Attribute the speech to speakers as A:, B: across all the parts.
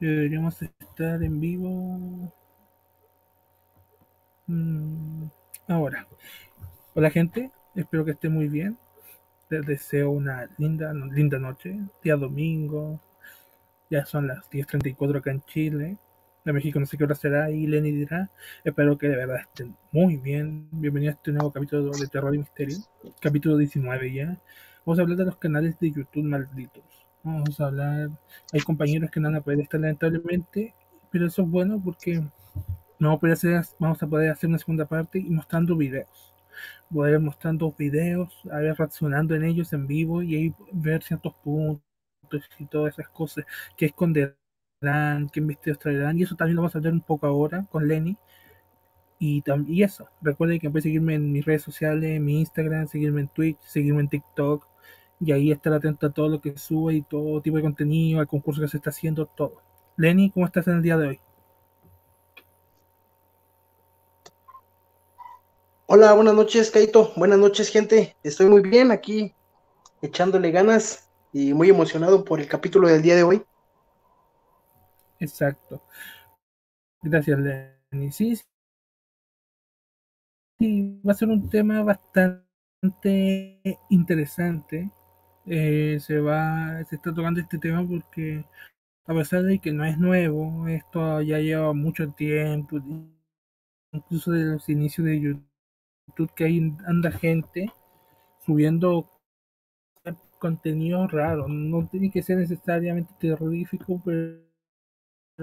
A: Deberíamos estar en vivo. Mm, ahora. Hola gente, espero que esté muy bien. Les deseo una linda, linda noche, día domingo. Ya son las 10.34 acá en Chile. De México no sé qué hora será y Lenny dirá. Espero que de verdad estén muy bien. Bienvenido a este nuevo capítulo de Terror y Misterio. Capítulo 19 ya. Vamos a hablar de los canales de YouTube malditos. Vamos a hablar. Hay compañeros que no van a poder estar lamentablemente, pero eso es bueno porque vamos a poder hacer, vamos a poder hacer una segunda parte y mostrando videos. Voy a ir mostrando videos, a ver, reaccionando en ellos en vivo y ahí ver ciertos puntos y todas esas cosas que esconderán, qué misterios traerán. Y eso también lo vamos a ver un poco ahora con Lenny. Y, y eso, recuerden que pueden seguirme en mis redes sociales, en mi Instagram, seguirme en Twitch, seguirme en TikTok, y ahí estar atento a todo lo que sube y todo tipo de contenido, al concurso que se está haciendo, todo. Lenny, ¿cómo estás en el día de hoy?
B: Hola, buenas noches, Kaito. Buenas noches, gente. Estoy muy bien aquí, echándole ganas y muy emocionado por el capítulo del día de hoy.
A: Exacto. Gracias, Lenny. Sí, sí, va a ser un tema bastante interesante eh, se va, se está tocando este tema porque a pesar de que no es nuevo, esto ya lleva mucho tiempo, incluso de los inicios de YouTube, que ahí anda gente subiendo contenido raro, no tiene que ser necesariamente terrorífico, pero,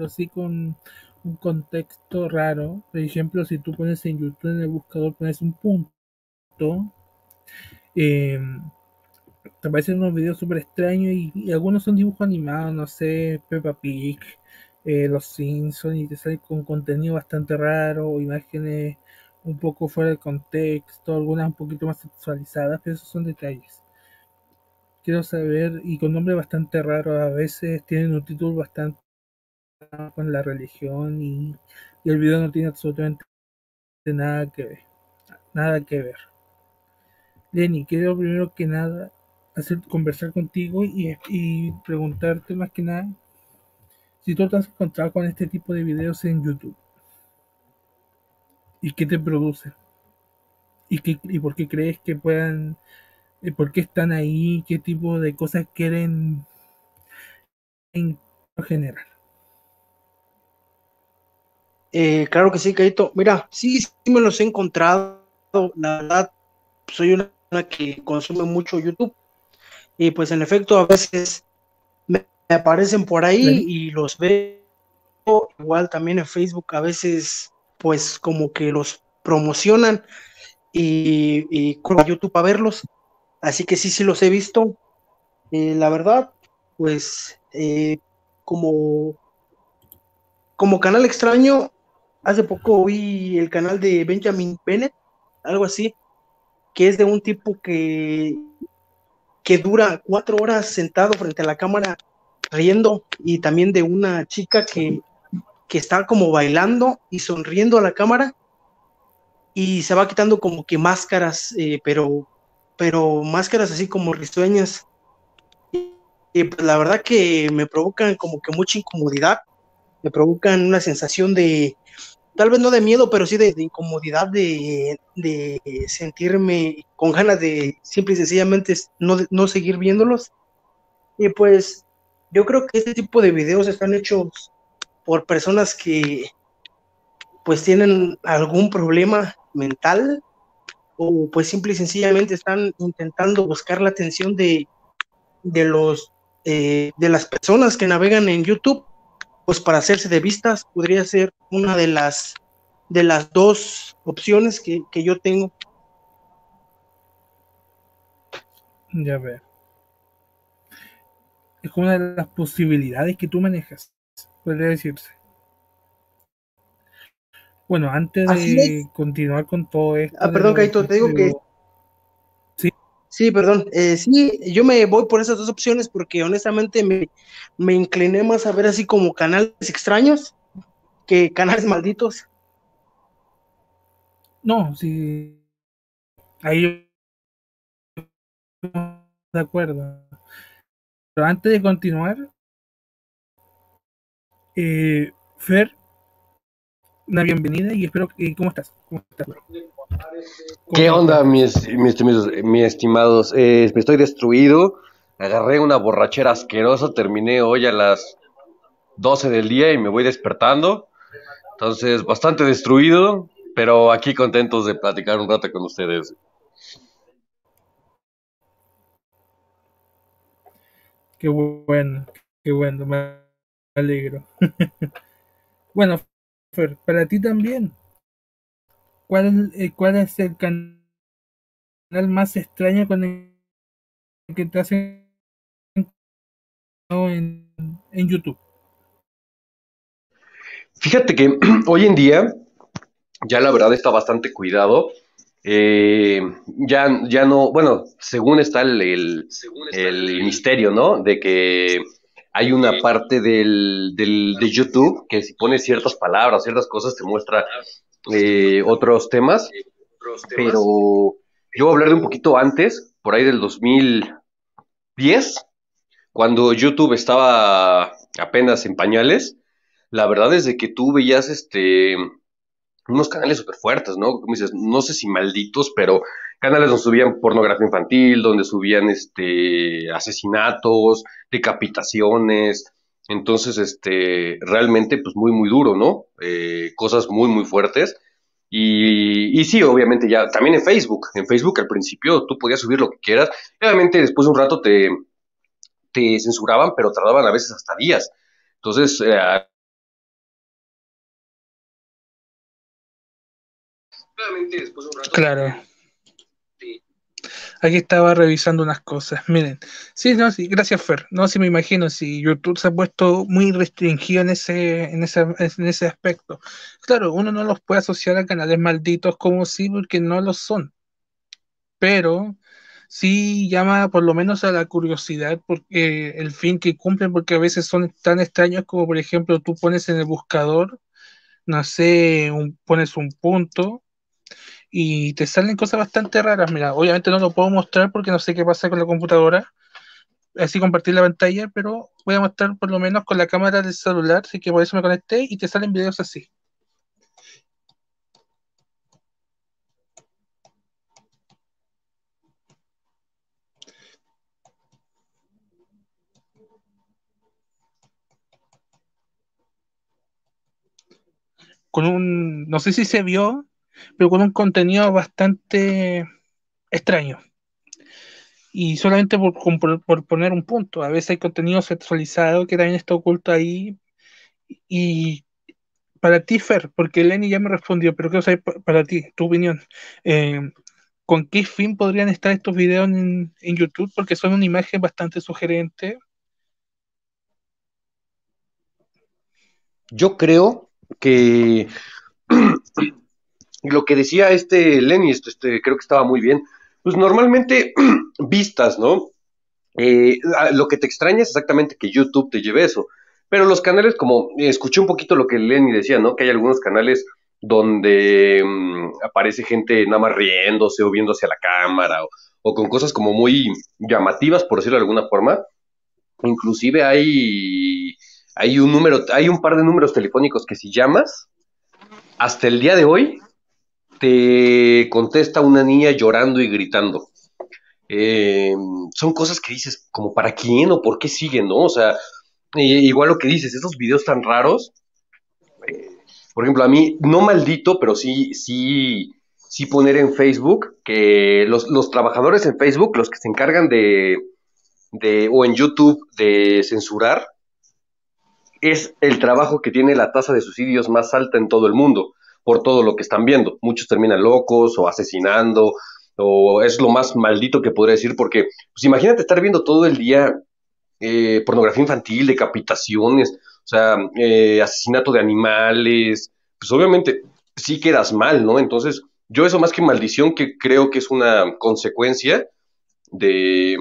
A: sí con un contexto raro. Por ejemplo, si tú pones en YouTube en el buscador, pones un punto, eh, aparecen unos videos súper extraños y, algunos son dibujos animados, no sé, Peppa Pig, eh, Los Simpsons, y te salen con contenido bastante raro, imágenes un poco fuera de contexto, algunas un poquito más sexualizadas, pero esos son detalles. Quiero saber, y con nombres bastante raros, a veces tienen un título bastante con la religión y, y el video no tiene absolutamente nada que ver. Nada que ver. Lenny, quiero primero que nada hacer conversar contigo y, preguntarte más que nada si tú te has encontrado con este tipo de videos en YouTube y qué te produce y, qué, y por qué crees que puedan, y por qué están ahí, qué tipo de cosas quieren en general.
B: Eh, claro que sí, Caito. Mira, sí, sí me los he encontrado. La verdad, soy una que consume mucho YouTube y pues en efecto a veces me, aparecen por ahí y los veo igual también en Facebook a veces pues como que los promocionan y, y con YouTube a verlos. Así que sí sí los he visto. Eh, la verdad pues eh, como como canal extraño hace poco vi el canal de Benjamin Bennett algo así que es de un tipo que que dura cuatro horas sentado frente a la cámara riendo y también de una chica que, que está como bailando y sonriendo a la cámara y se va quitando como que máscaras, eh, pero, pero máscaras así como risueñas. Y, pues la verdad que me provocan como que mucha incomodidad, me provocan una sensación de, tal vez no de miedo, pero sí de, incomodidad, de, sentirme con ganas de simple y sencillamente no, no seguir viéndolos. Y pues yo creo que este tipo de videos están hechos por personas que pues tienen algún problema mental o pues simple y sencillamente están intentando buscar la atención de, de los eh, de las personas que navegan en YouTube pues para hacerse de vistas podría ser una de las de las dos opciones que, yo tengo.
A: Ya ver. Es una de las posibilidades que tú manejas, podría decirse. Bueno, antes de continuar con todo esto.
B: Ah, perdón, Kaito, te digo que Sí, perdón. Eh, sí, yo me voy por esas dos opciones porque honestamente me, me incliné más a ver así como canales extraños que canales malditos.
A: No, sí. Ahí de acuerdo. Pero antes de continuar, Eh, Fer, una bienvenida y espero que... ¿Cómo estás? ¿Cómo estás?
C: ¿Qué onda, mis, mis, mis, estimados? Eh, me estoy destruido. Agarré una borrachera asquerosa. Terminé hoy a las 12 del día y me voy despertando. Entonces, bastante destruido, pero aquí contentos de platicar un rato con ustedes.
A: Qué bueno, qué bueno, me alegro. bueno, Fer, para ti también. ¿Cuál, eh, ¿Cuál es el canal más extraño con el que te hacen en, en YouTube?
C: Fíjate que hoy en día ya la verdad está bastante cuidado. Eh, ya, ya no, bueno, según está el, el, el, misterio, ¿no? De que hay una parte del, del, de YouTube que si pones ciertas palabras, ciertas cosas, te muestra eh, otros temas. Pero yo voy a hablar de un poquito antes, por ahí del 2010, cuando YouTube estaba apenas en pañales. La verdad es de que tú veías este unos canales súper fuertes, ¿no? Como dices, no sé si malditos, pero canales donde subían pornografía infantil, donde subían este asesinatos, decapitaciones. Entonces, este, realmente, pues muy, muy duro, ¿no? Eh, cosas muy, muy fuertes. Y, y, sí, obviamente ya, también en Facebook. En Facebook al principio tú podías subir lo que quieras. Obviamente después de un rato te, te censuraban, pero tardaban a veces hasta días. Entonces, eh,
A: Claro. Aquí estaba revisando unas cosas. Miren, sí, no, sí, gracias Fer. No, sí me imagino, si YouTube se ha puesto muy restringido en ese, en ese, en ese aspecto. Claro, uno no los puede asociar a canales malditos como sí, porque no lo son. Pero sí llama por lo menos a la curiosidad porque el fin que cumplen, porque a veces son tan extraños como por ejemplo tú pones en el buscador, no sé, un, pones un punto y te salen cosas bastante raras. Mira, obviamente no lo puedo mostrar porque no sé qué pasa con la computadora, así compartir la pantalla, pero voy a mostrar por lo menos con la cámara del celular, así que por eso me conecté y te salen videos así. Con un, no sé si se vio, pero con un contenido bastante extraño. Y solamente por, por, poner un punto, a veces hay contenido sexualizado que también está oculto ahí. Y para ti, Fer, porque Lenny ya me respondió, pero quiero saber para ti, tu opinión. Eh, ¿Con qué fin podrían estar estos videos en, en YouTube? Porque son una imagen bastante sugerente.
C: Yo creo que lo que decía este Lenny, este, este, creo que estaba muy bien, pues normalmente vistas, ¿no? Eh, lo que te extraña es exactamente que YouTube te lleve eso. Pero los canales, como escuché un poquito lo que Lenny decía, ¿no? Que hay algunos canales donde um, aparece gente nada más riéndose o viendo hacia la cámara o, o, con cosas como muy llamativas, por decirlo de alguna forma. Inclusive hay, hay un número, hay un par de números telefónicos que si llamas, hasta el día de hoy te contesta una niña llorando y gritando. Eh, son cosas que dices, como para quién o por qué siguen, ¿no? O sea, igual lo que dices, esos videos tan raros, eh, por ejemplo, a mí, no maldito, pero sí, sí, sí poner en Facebook que los, los trabajadores en Facebook, los que se encargan de, de, o en YouTube de censurar, es el trabajo que tiene la tasa de suicidios más alta en todo el mundo por todo lo que están viendo. Muchos terminan locos o asesinando, o es lo más maldito que podría decir, porque pues imagínate estar viendo todo el día eh, pornografía infantil, decapitaciones, o sea, eh, asesinato de animales, pues obviamente sí quedas mal, ¿no? Entonces, yo eso más que maldición, que creo que es una consecuencia de,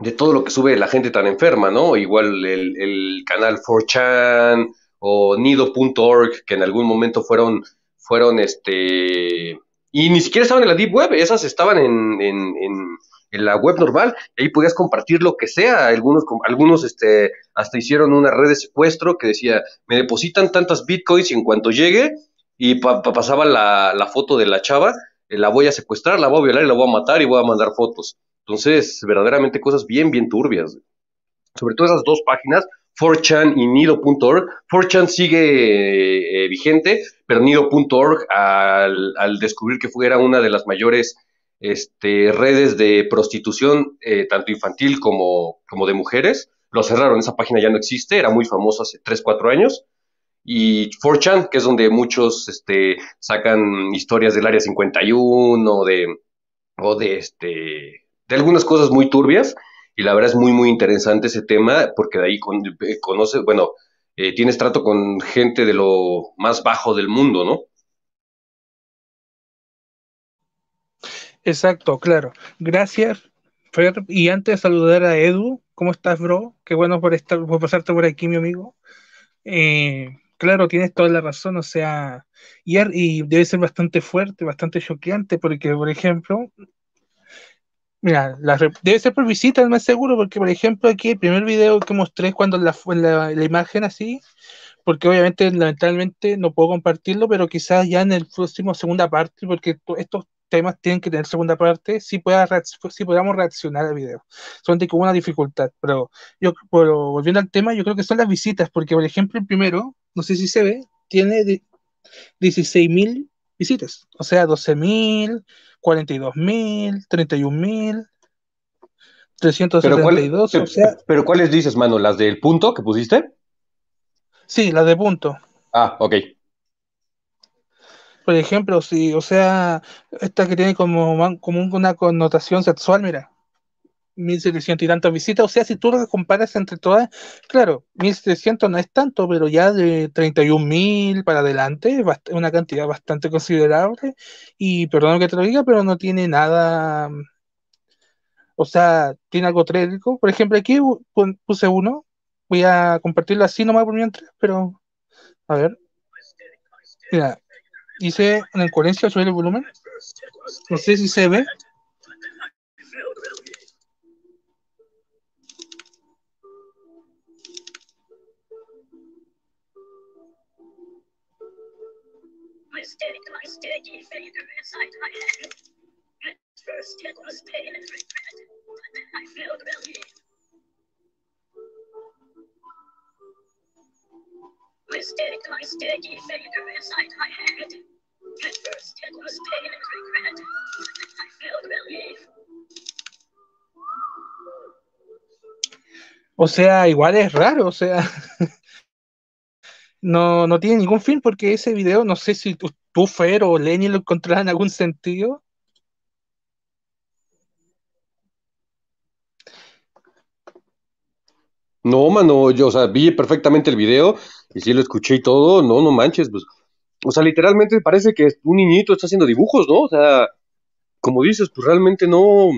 C: de todo lo que sube la gente tan enferma, ¿no? Igual el, el canal 4chan o nido.org, que en algún momento fueron fueron este y ni siquiera estaban en la Deep Web, esas estaban en, en, en la web normal, ahí podías compartir lo que sea. Algunos, algunos este, hasta hicieron una red de secuestro que decía, me depositan tantas bitcoins y en cuanto llegue, y pasaba la, la, foto de la chava, eh, la voy a secuestrar, la voy a violar y la voy a matar y voy a mandar fotos. Entonces, verdaderamente cosas bien, bien turbias. Sobre todo esas dos páginas, 4chan y Nido.org. 4chan sigue eh, vigente, pero Nido.org, al, al, descubrir que fue, era una de las mayores este, redes de prostitución, eh, tanto infantil como, de mujeres, lo cerraron. Esa página ya no existe, era muy famosa hace 3, 4 años. Y 4chan, que es donde muchos este, sacan historias del Área 51 de, o este, de algunas cosas muy turbias y la verdad es muy, muy interesante ese tema, porque de ahí eh, conoce, bueno, eh, tienes trato con gente de lo más bajo del mundo, ¿no?
A: Exacto, claro. Gracias, Fer. Y antes de saludar a Edu, ¿cómo estás, bro? Qué bueno por estar, por pasarte por aquí, mi amigo. Eh, claro, tienes toda la razón, o sea, y, y debe ser bastante fuerte, bastante choqueante, porque, por ejemplo, Mira, debe ser por visitas, más seguro, porque por ejemplo aquí el primer video que mostré cuando la, la, la imagen así, porque obviamente lamentablemente no puedo compartirlo, pero quizás ya en el próximo segunda parte, porque estos temas tienen que tener segunda parte, si pueda si podamos reaccionar al video. Solamente con una dificultad, pero yo volviendo al tema, yo creo que son las visitas, porque por ejemplo el primero, no sé si se ve, tiene 16.000 visitas, o sea, 12.000 42.000, 31.000, 372,
C: pero,
A: o sea...
C: ¿Pero cuáles dices, mano? ¿Las del punto que pusiste?
A: Sí, las de punto.
C: Ah, ok.
A: Por ejemplo, si, o sea, esta que tiene como, como una connotación sexual, mira, 1700 y tantas visitas. O sea, si tú lo comparas entre todas, claro, 1700 no es tanto, pero ya de 31.000 para adelante es una cantidad bastante considerable. Y perdón que te lo diga, pero no tiene nada. O sea, tiene algo trédico. Por ejemplo, aquí puse uno. Voy a compartirlo así nomás por mientras, pero a ver. Mira, hice una incoherencia sobre el volumen. No sé si se ve. I stood ye finger beside my head. At first it was pain and regret, but then I felt relief. I I stood ye finger beside my head. At first it was pain and regret, but then I felt relief. O sea, igual es raro, o sea, no, no tiene ningún fin porque ese video, no sé si tú, Fer o Lenny lo encontraron algún sentido.
C: No, mano, yo, o sea, vi perfectamente el video y sí lo escuché y todo, no, no manches, pues, o sea, literalmente parece que un niñito está haciendo dibujos, ¿no? O sea, como dices, pues realmente no,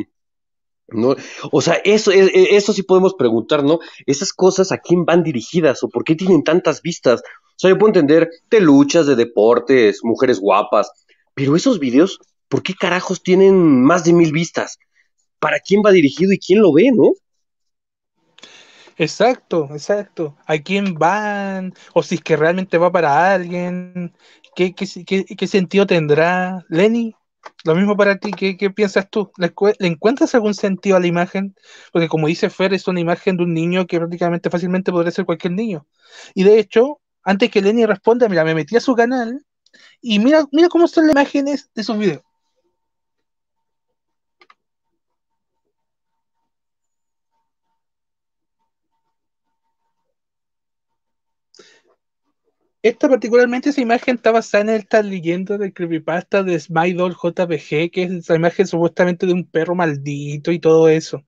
C: no, o sea, eso, e, e, eso sí podemos preguntar, ¿no? Esas cosas a quién van dirigidas o por qué tienen tantas vistas. O sea, yo puedo entender de luchas, de deportes, mujeres guapas, pero esos videos, ¿por qué carajos tienen más de mil vistas? ¿Para quién va dirigido y quién lo ve, no?
A: Exacto, exacto. ¿A quién van? O si es que realmente va para alguien. ¿Qué, qué, qué sentido tendrá? Lenny, lo mismo para ti, ¿qué, piensas tú? ¿Le, encuentras algún sentido a la imagen? Porque como dice Fer, es una imagen de un niño que prácticamente fácilmente podría ser cualquier niño. Y de hecho, antes que Lenny responda, mira, me metí a su canal y mira, mira cómo son las imágenes de sus videos. Esta particularmente, esa imagen está basada en esta leyenda de creepypasta de Smydol JPG, que es esa imagen supuestamente de un perro maldito y todo eso.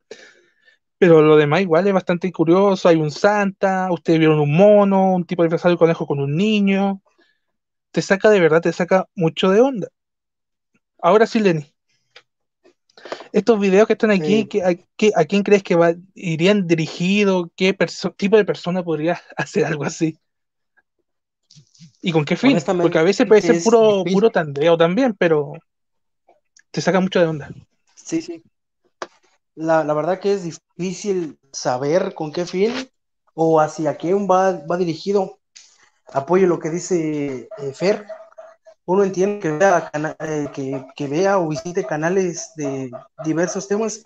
A: Pero lo demás igual es bastante curioso. Hay un santa, ustedes vieron un mono, un tipo de de conejo con un niño. Te saca de verdad, te saca mucho de onda. Ahora sí, Lenny. Estos videos que están aquí, a, quién crees que irían dirigidos? ¿Qué tipo de persona podría hacer algo así? ¿Y con qué fin? Porque a veces puede ser puro, puro tandeo también, pero te saca mucho de onda.
B: Sí, sí. La, la, verdad que es difícil saber con qué fin o hacia quién va, va dirigido. Apoyo lo que dice eh, Fer. Uno entiende que vea, eh, que, que vea o visite canales de diversos temas,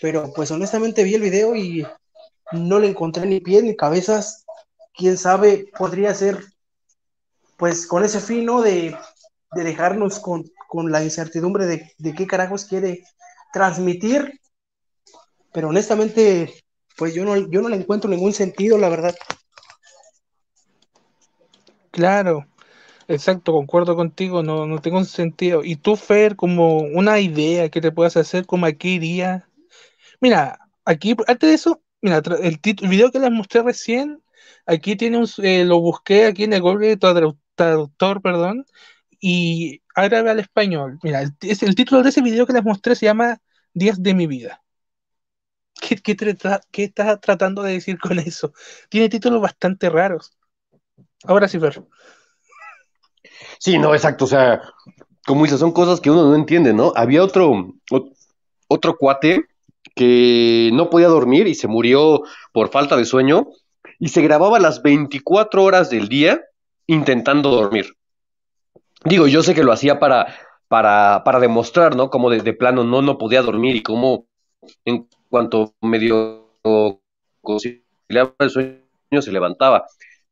B: pero pues honestamente vi el video y no le encontré ni pie ni cabezas. Quién sabe, podría ser pues con ese fin ¿no? de, de dejarnos con, con, la incertidumbre de, de qué carajos quiere transmitir. Pero honestamente, pues yo no, yo no le encuentro ningún sentido, la verdad.
A: Claro, exacto, concuerdo contigo, no, no tengo un sentido. Y tú, Fer, como una idea que te puedas hacer, como aquí iría. Mira, aquí, antes de eso, mira, el, el video que les mostré recién, aquí tiene un, eh, lo busqué aquí en el Google Traductor, perdón, y árabe al español. Mira, el, el, título de ese video que les mostré se llama Días de mi vida. ¿Qué, qué, estás tratando de decir con eso? Tiene títulos bastante raros. Ahora sí, Fer.
C: Sí, no, exacto. O sea, como dices, son cosas que uno no entiende, ¿no? Había otro, otro cuate que no podía dormir y se murió por falta de sueño y se grababa las 24 horas del día intentando dormir. Digo, yo sé que lo hacía para, para, para demostrar, ¿no? Como de, de, plano no, no podía dormir y cómo cuanto medio conciliaba el sueño se levantaba.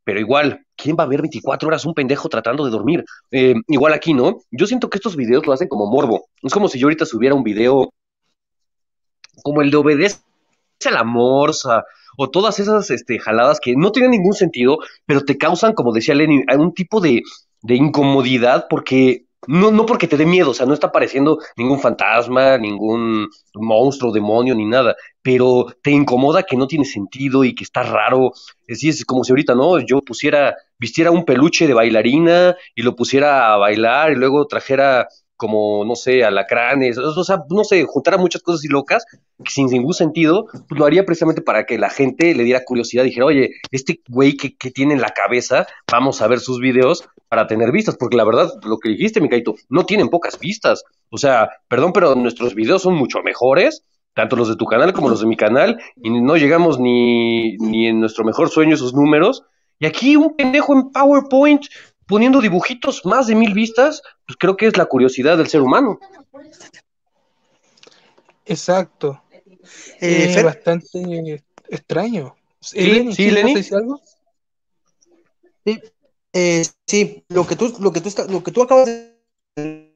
C: Pero igual, ¿quién va a ver 24 horas un pendejo tratando de dormir? Eh, igual aquí, ¿no? Yo siento que estos videos lo hacen como morbo. Es como si yo ahorita subiera un video como el de obedece a la morsa o todas esas este, jaladas que no tienen ningún sentido, pero te causan, como decía Lenny, un tipo de, de incomodidad porque no, no porque te dé miedo, o sea, no está apareciendo ningún fantasma, ningún monstruo, demonio, ni nada, pero te incomoda que no tiene sentido y que está raro. Es, es como si ahorita, ¿no? Yo pusiera, vistiera un peluche de bailarina y lo pusiera a bailar y luego trajera como, no sé, alacranes, o sea, no sé, juntara muchas cosas y locas, sin ningún sentido, pues lo haría precisamente para que la gente le diera curiosidad, dijera, oye, este güey que, que tiene en la cabeza, vamos a ver sus videos para tener vistas, porque la verdad, lo que dijiste, Micaito, no tienen pocas vistas, o sea, perdón, pero nuestros videos son mucho mejores, tanto los de tu canal como los de mi canal, y no llegamos ni, ni en nuestro mejor sueño esos números, y aquí un pendejo en PowerPoint poniendo dibujitos más de mil vistas, pues creo que es la curiosidad del ser humano.
A: Exacto. Eh, eh, bastante extraño.
B: ¿Sí, Lenny, sí, Lenny? algo? Sí, eh, sí, lo que tú, lo que tú, lo que tú acabas de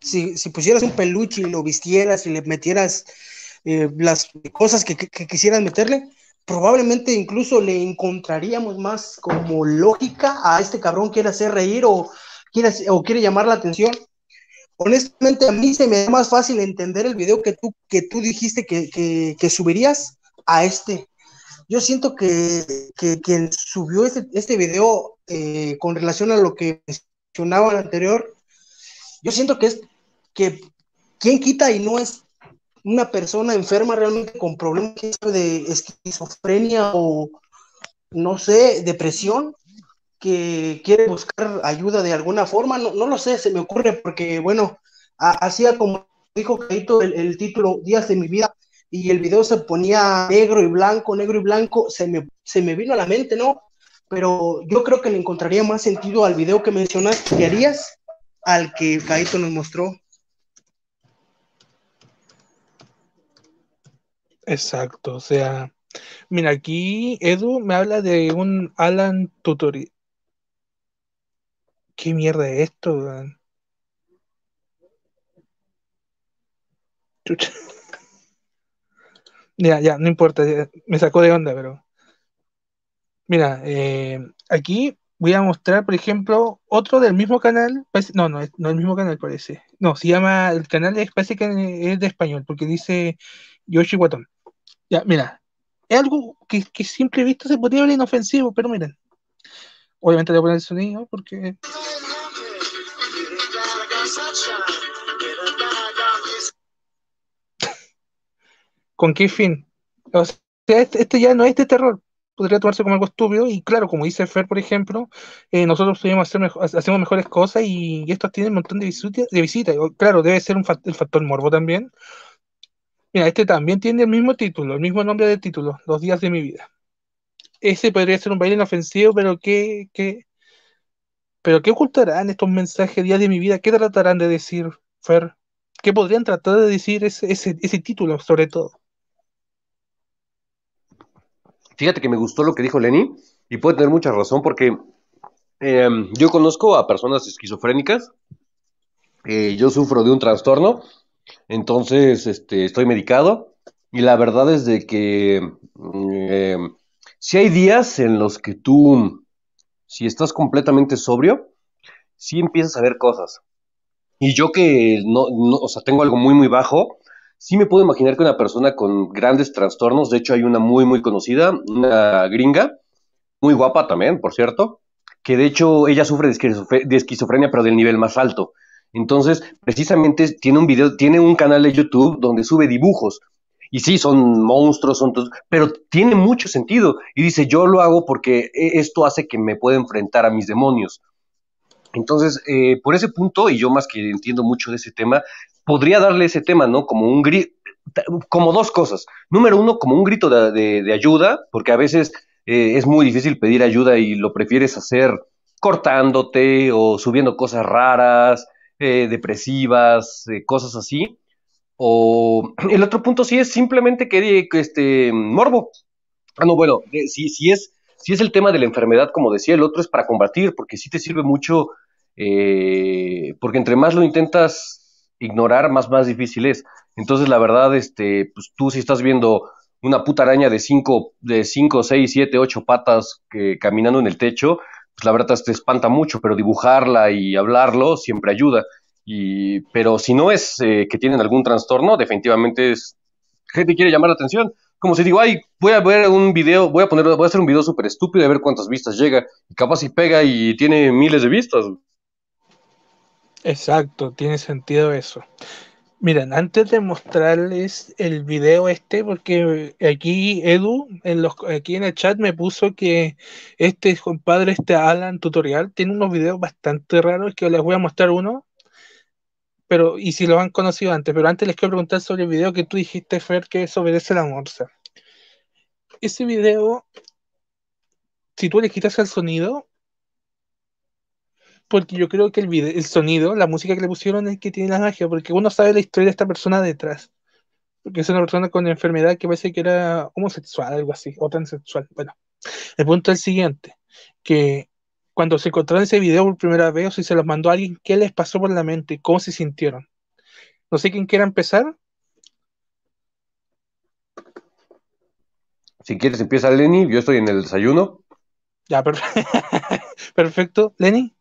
B: si, si pusieras un peluche y lo vistieras y le metieras eh, las cosas que, que, que, quisieras meterle, probablemente incluso le encontraríamos más como lógica a este cabrón quiere hacer reír o quiere, o quiere llamar la atención. Honestamente, a mí se me da más fácil entender el video que tú, que tú dijiste que, que, subirías a este. Yo siento que, que quien subió este, este video eh, con relación a lo que mencionaba anterior, yo siento que es que quien quita y no es una persona enferma realmente con problemas de esquizofrenia o, no sé, depresión, que quiere buscar ayuda de alguna forma, no, no lo sé, se me ocurre porque, bueno, hacía como dijo Caito el, el, título Días de mi vida y el video se ponía negro y blanco, negro y blanco, se me, se me vino a la mente, ¿no? Pero yo creo que le encontraría más sentido al video que mencionaste que harías al que Caito nos mostró.
A: Exacto, o sea, mira, aquí Edu me habla de un Alan Tutorial. ¿Qué mierda es esto? Ya, ya, no importa, me sacó de onda, pero. Mira, eh, aquí voy a mostrar, por ejemplo, otro del mismo canal. No, no, no el mismo canal parece. No, se llama, el canal es, parece que es de español, porque dice Yoshi Watton. Mira, es algo que, que simple vista se podría ver inofensivo, pero miren. Obviamente le voy a poner el sonido porque. ¿Con qué fin? O sea, este, este, ya no es de terror. Podría tomarse como algo estúpido. Y claro, como dice Fer, por ejemplo, eh, nosotros hacer mejor, hacemos mejores cosas y, y estos tienen un montón de visitas. De visita. Claro, debe ser un, el factor morbo también Mira, este también tiene el mismo título, el mismo nombre de título, Los días de mi vida. Ese podría ser un baile inofensivo, pero ¿qué, qué, pero qué ocultarán estos mensajes días de mi vida? ¿Qué tratarán de decir, Fer? ¿Qué podrían tratar de decir ese, ese, ese título, sobre todo?
C: Fíjate que me gustó lo que dijo Lenny y puede tener mucha razón porque eh, yo conozco a personas esquizofrénicas, eh, yo sufro de un trastorno, entonces este, estoy medicado y la verdad es de que eh, si hay días en los que tú, si estás completamente sobrio, sí empiezas a ver cosas. Y yo que no, no, o sea, tengo algo muy, muy bajo, sí me puedo imaginar que una persona con grandes trastornos, de hecho hay una muy, muy conocida, una gringa, muy guapa también, por cierto, que de hecho ella sufre de esquizofrenia, pero del nivel más alto. Entonces, precisamente tiene un video, tiene un canal de YouTube donde sube dibujos. Y sí, son monstruos, son pero tiene mucho sentido. Y dice, yo lo hago porque e, esto hace que me pueda enfrentar a mis demonios. Entonces, eh, por ese punto, y yo más que entiendo mucho de ese tema, podría darle ese tema, ¿no? Como un grito, como dos cosas. Número uno, como un grito de, ayuda, porque a veces eh, es muy difícil pedir ayuda y lo prefieres hacer cortándote o subiendo cosas raras, eh, depresivas, cosas así. O el otro punto sí es simplemente que, este morbo. Ah, no, bueno, si, si, es, si es el tema de la enfermedad, como decía, el otro es para combatir, porque sí te sirve mucho eh, porque entre más lo intentas ignorar, más, más difícil es. Entonces, la verdad, este, pues tú si estás viendo una puta araña de 5, de 5, 6, 7, 8 patas que, caminando en el techo, pues la verdad te espanta mucho, pero dibujarla y hablarlo siempre ayuda. Y, pero si no es eh, que tienen algún trastorno, definitivamente es gente quiere llamar la atención. Como si digo, ay, voy a ver un video, voy a poner, voy a hacer un video súper estúpido a ver cuántas vistas llega. Y capaz si pega y tiene miles de vistas.
A: Exacto, tiene sentido eso. Miren, antes de mostrarles el video este, porque aquí Edu, en los, aquí en el chat me puso que este compadre, este Alan Tutorial, tiene unos videos bastante raros que les voy a mostrar uno, pero y si lo han conocido antes, pero antes les quiero preguntar sobre el video que tú dijiste, Fer, que es obedece la morsa. Ese video, si tú le quitas el sonido, porque yo creo que el, video, el sonido, la música que le pusieron es que tiene la magia, porque uno sabe la historia de esta persona detrás. Porque es una persona con enfermedad que parece que era homosexual, algo así, o transexual. Bueno, el punto es el siguiente, que cuando se encontraron ese video por primera vez, o si se los mandó a alguien, ¿qué les pasó por la mente? ¿Cómo se sintieron? No sé quién quiera empezar.
C: Si quieres empieza Lenny, yo estoy en el desayuno.
A: Ya, perfecto. Lenny.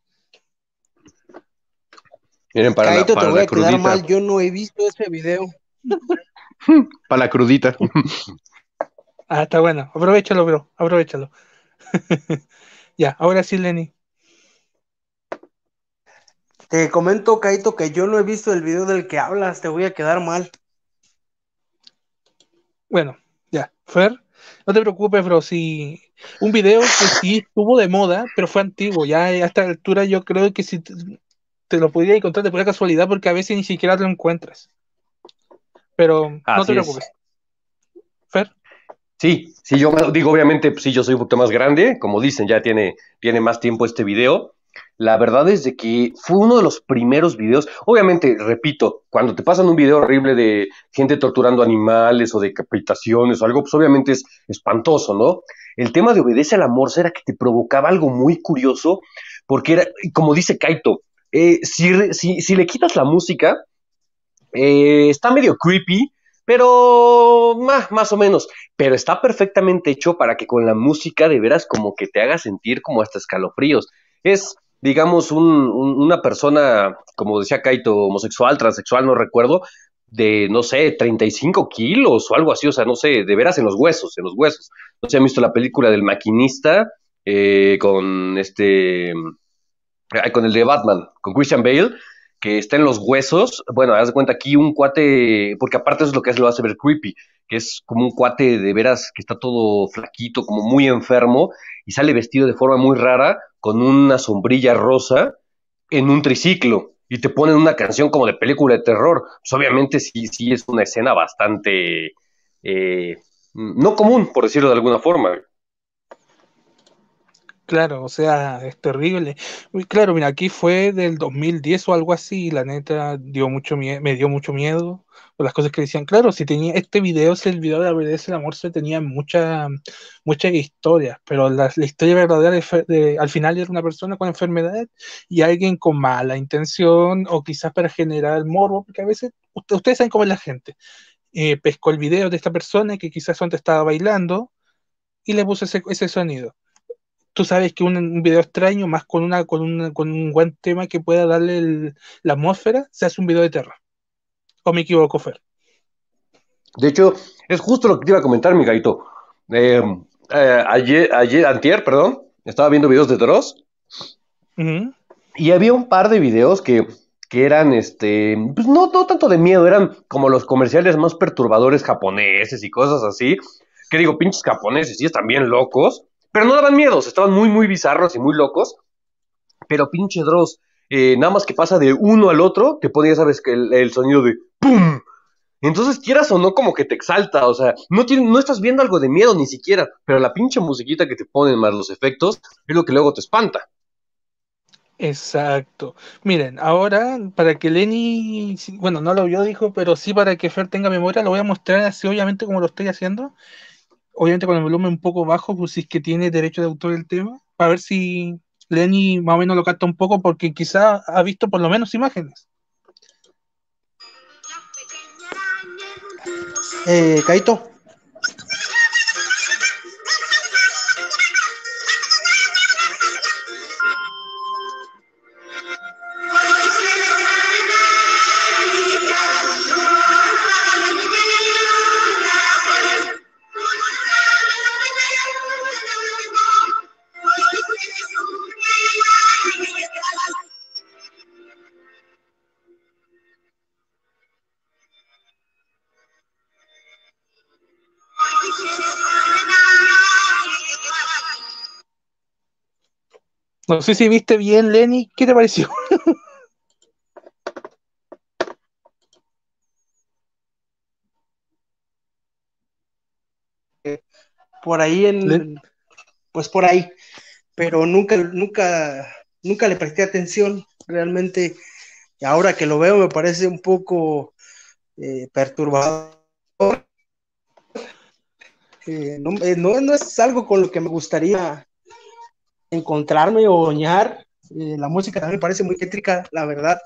B: Miren, para la, para te voy a quedar mal, yo no he visto ese video.
C: para la crudita.
A: ah, está bueno. Aprovechalo, bro. Aprovechalo. ya, ahora sí, Lenny.
B: Te comento, Kaito, que yo no he visto el video del que hablas, te voy a quedar mal.
A: Bueno, ya. Fer, no te preocupes, bro. Si un video que sí estuvo de moda, pero fue antiguo. Ya a esta altura yo creo que si te lo podría encontrar de pura casualidad porque a veces ni siquiera lo encuentras. Pero no te preocupes.
C: Fer. Sí, sí, yo digo, obviamente, pues, sí, yo soy un poquito más grande, como dicen, ya tiene, tiene más tiempo este video. La verdad es de que fue uno de los primeros videos. Obviamente, repito, cuando te pasan un video horrible de gente torturando animales o decapitaciones o algo, pues obviamente es espantoso, ¿no? El tema de obedece al amor era que te provocaba algo muy curioso, porque era, como dice Kaito, eh, si, le quitas la música, eh, está medio creepy, pero más o menos. Pero está perfectamente hecho para que con la música de veras como que te haga sentir como hasta escalofríos. Es, digamos, una persona, como decía Kaito, homosexual, transexual, no recuerdo, de, no sé, 35 kilos o algo así, o sea, no sé, de veras en los huesos, en los huesos. No sé, han visto la película del maquinista eh, con este con el de Batman, con Christian Bale, que está en los huesos. Bueno, haz de cuenta aquí un cuate, porque aparte eso es lo que lo hace ver creepy, que es como un cuate de veras que está todo flaquito, como muy enfermo, y sale vestido de forma muy rara, con una sombrilla rosa, en un triciclo. y te ponen una canción como de película de terror, pues obviamente sí, sí es una escena bastante eh, no común, por decirlo de alguna forma.
A: Claro, o sea, es terrible. Claro, mira, aquí fue del 2010 o algo así, y la neta dio mucho me dio mucho miedo por las cosas que decían. Claro, si tenía este video, si el video de la verdad el amor, se tenía muchas muchas historias, pero la, historia verdadera al final era una persona con enfermedad y alguien con mala intención o quizás para generar morbo, porque a veces ustedes saben cómo es la gente. Eh, pescó el video de esta persona que quizás antes estaba bailando y le puso ese sonido tú sabes que un, video extraño, más con, una, con, un buen tema que pueda darle la atmósfera, se hace un video de terror. ¿O me equivoco, Fer?
C: De hecho, es justo lo que te iba a comentar, mi gaito. Eh, eh, ayer, ayer, antier, perdón, estaba viendo videos de Dross. Y había un par de videos que, que eran, este, pues no, no tanto de miedo, eran como los comerciales más perturbadores japoneses y cosas así. Que digo, pinches japoneses, y están bien locos. Pero no daban miedos, estaban muy, muy bizarros y muy locos. Pero pinche Dross, eh, nada más que pasa de uno al otro, te ya sabes, que el, sonido de ¡pum! Entonces, quieras o no, como que te exalta, o sea, no, no estás viendo algo de miedo ni siquiera, pero la pinche musiquita que te ponen más los efectos es lo que luego te espanta.
A: Exacto. Miren, ahora para que Lenny, bueno, no lo vio, dijo, pero sí para que Fer tenga memoria, lo voy a mostrar así, obviamente, como lo estoy haciendo obviamente con el volumen un poco bajo, pues si es que tiene derecho de autor el tema, para ver si Lenny más o menos lo capta un poco, porque quizá ha visto por lo menos imágenes.
B: Eh, Kaito,
A: No sé si viste bien, Lenny. ¿Qué te pareció?
B: por ahí en, pues por ahí, pero nunca, nunca, nunca le presté atención. Realmente, ahora que lo veo, me parece un poco eh, perturbador. Eh, eh, no, no, es algo con lo que me gustaría encontrarme o oñar. Eh, la música también me parece muy tétrica, la verdad.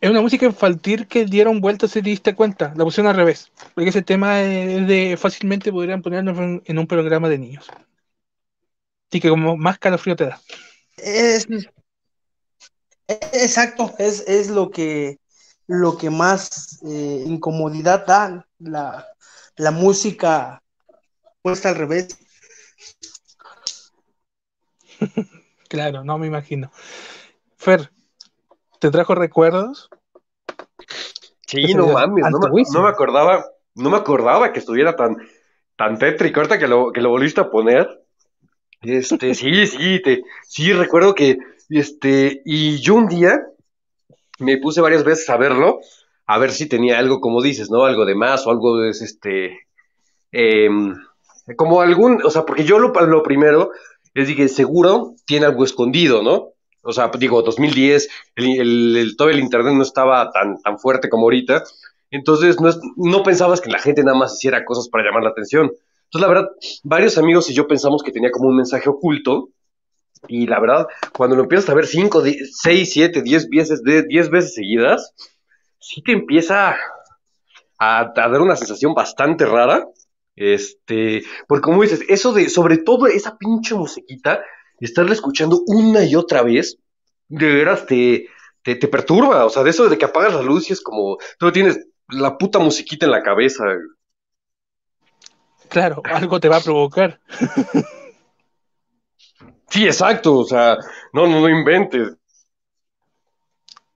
A: Es una música infantil que dieron vueltas, si te diste cuenta, la pusieron al revés. Porque ese tema es de fácilmente podrían ponerlo en, un programa de niños. Así que como más calofrío te da.
B: Es, exacto, es, lo que lo que más eh, incomodidad da la, la música puesta al revés.
A: Claro, no me imagino. Fer, ¿te trajo recuerdos?
C: Sí, no mames, no me, acordaba, no me acordaba que estuviera tan, tan tétrico ahorita que lo, que lo volviste a poner. Este, sí, sí, te, sí, recuerdo que, este, y yo un día me puse varias veces a verlo, a ver si tenía algo, como dices, ¿no? Algo de más o algo de, este, em, como algún, o sea, porque yo lo, lo primero es que seguro tiene algo escondido, ¿no? O sea, digo, 2010, el, todo el Internet no estaba tan, tan fuerte como ahorita, entonces no, no pensabas que la gente nada más hiciera cosas para llamar la atención. Entonces, la verdad, varios amigos y yo pensamos que tenía como un mensaje oculto, y la verdad, cuando lo empiezas a ver 5, 6, 7, 10 veces, 10 veces seguidas, sí te empieza a, dar una sensación bastante rara. Este, porque como dices, eso de, sobre todo esa pinche musiquita, estarla escuchando una y otra vez, de veras te, te, perturba. O sea, de eso de que apagas la luz y es como, tú tienes la puta musiquita en la cabeza.
A: Claro, algo te va a provocar.
C: sí, exacto, o sea, no, no, no inventes.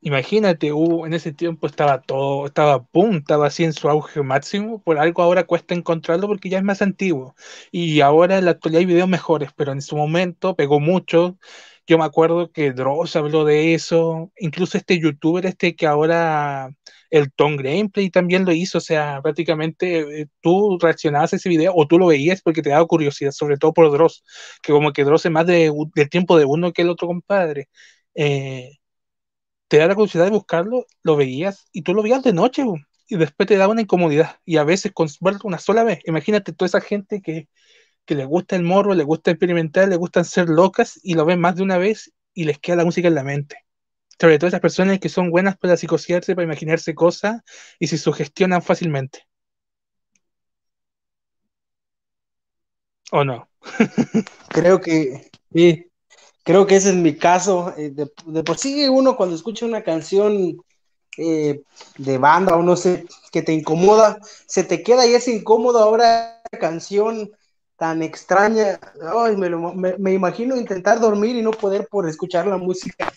A: Imagínate, en ese tiempo estaba todo, estaba boom, estaba así en su auge máximo, por algo ahora cuesta encontrarlo porque ya es más antiguo. Y ahora en la actualidad hay videos mejores, pero en su momento pegó mucho. Yo me acuerdo que Dross habló de eso, incluso este youtuber, este que ahora el Tom Gameplay también lo hizo, o sea, prácticamente eh, tú reaccionabas a ese video o tú lo veías porque te daba curiosidad, sobre todo por Dross, que como que Dross es más de, del tiempo de uno que el otro compadre. Eh, te da la curiosidad de buscarlo, lo veías y tú lo veías de noche y después te da una incomodidad y a veces con una sola vez. Imagínate toda esa gente que, que le gusta el morro, le gusta experimentar, le gustan ser locas y lo ven más de una vez y les queda la música en la mente. Sobre todo esas personas que son buenas para psicosearse, para imaginarse cosas y se sugestionan fácilmente. ¿O no?
B: Creo que sí, Creo que ese es mi caso. Eh, de, por sí uno cuando escucha una canción eh, de banda o no sé, que te incomoda, se te queda y es incómodo ahora la canción tan extraña. Ay, me, me, imagino intentar dormir y no poder por escuchar la música.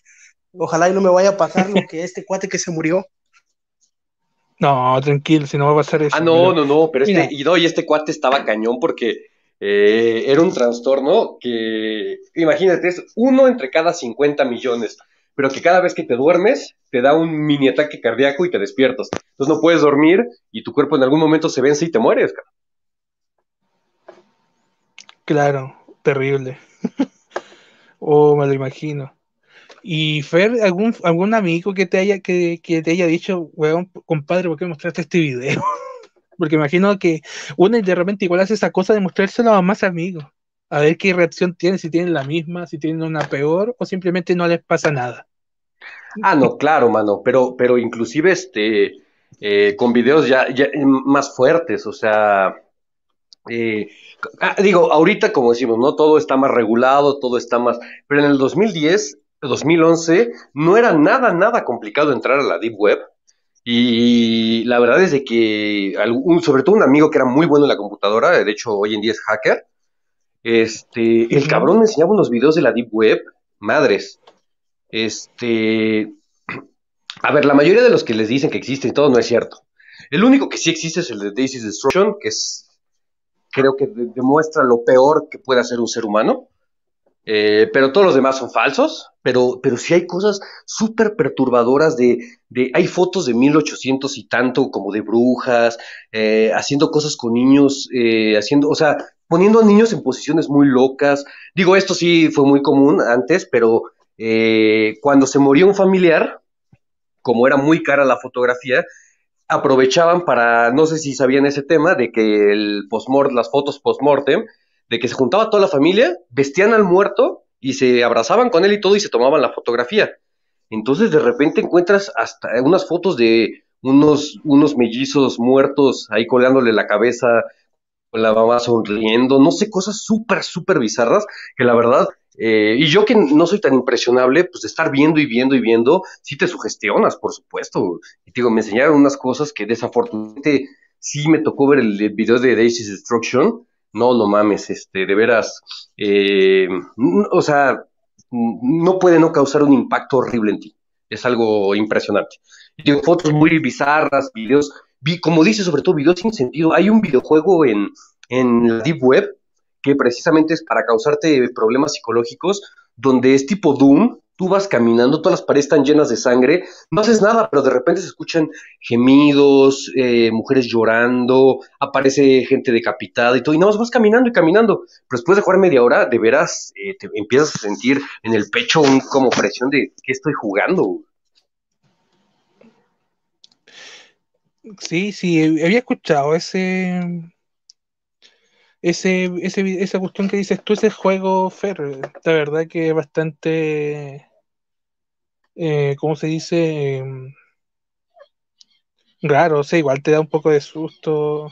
B: Ojalá y no me vaya a pasar lo que este cuate que se murió.
A: No, tranquilo, si no va a pasar eso.
C: Ah, no, no, no, pero este, y, no, y este cuate estaba cañón porque eh, era un trastorno que, imagínate, es uno entre cada 50 millones, pero que cada vez que te duermes te da un mini ataque cardíaco y te despiertas. Entonces no puedes dormir y tu cuerpo en algún momento se vence y te mueres.
A: Claro, terrible. oh, me lo imagino. Y Fer, algún, algún amigo que te haya, que, que te haya dicho, weón, compadre, ¿por qué mostraste este video? Porque imagino que uno de repente igual hace esa cosa de mostrárselo a más amigos. A ver qué reacción tienen, si tienen la misma, si tienen una peor o simplemente no les pasa nada.
C: Ah, no, claro, mano, pero, pero inclusive este, eh, con videos ya, más fuertes, o sea, eh, ah, digo, ahorita como decimos, ¿no? Todo está más regulado, todo está más, pero en el 2010, 2011, no era nada, nada complicado entrar a la Deep Web. Y la verdad es de que, sobre todo un amigo que era muy bueno en la computadora, de hecho hoy en día es hacker, este, el cabrón me enseñaba unos videos de la Deep Web, madres. Este, a ver, la mayoría de los que les dicen que existen y todo no es cierto. El único que sí existe es el de Daisy's Destruction, que es, creo que demuestra lo peor que puede hacer un ser humano. Eh, pero todos los demás son falsos, pero, pero sí hay cosas súper perturbadoras de, de, hay fotos de 1800 y tanto como de brujas, eh, haciendo cosas con niños, eh, haciendo, o sea, poniendo a niños en posiciones muy locas. Digo, esto sí fue muy común antes, pero cuando se moría un familiar, como era muy cara la fotografía, aprovechaban para, no sé si sabían ese tema, de que el postmort, las fotos postmortem, de que se juntaba toda la familia, vestían al muerto y se abrazaban con él y todo y se tomaban la fotografía. Entonces de repente encuentras hasta unas fotos de unos, unos mellizos muertos ahí colgándole la cabeza con la mamá sonriendo, no sé, cosas súper, súper bizarras que la verdad, eh, y yo que no soy tan impresionable, pues de estar viendo y viendo y viendo, sí te sugestionas, por supuesto. Y digo, me enseñaron unas cosas que desafortunadamente sí me tocó ver el, el video de Daisy's Destruction, no, no mames, este, de veras, eh, o sea, no puede no causar un impacto horrible en ti. Es algo impresionante. Tengo fotos muy bizarras, videos, vi, como dice, sobre todo videos sin sentido. Hay un videojuego en, en la Deep Web que precisamente es para causarte problemas psicológicos, donde es tipo Doom, tú vas caminando, todas las paredes están llenas de sangre, no haces nada, pero de repente se escuchan gemidos, eh, mujeres llorando, aparece gente decapitada y todo, y nada más vas caminando y caminando. Pero después de jugar media hora, de veras, eh, te empiezas a sentir en el pecho un, como presión de ¿qué estoy jugando?
A: Sí, sí, había escuchado ese, ese, ese, esa cuestión que dices tú, ese juego, Fer, la verdad que es bastante, eh, ¿cómo se dice? Em, raro, o sea, igual te da un poco de susto,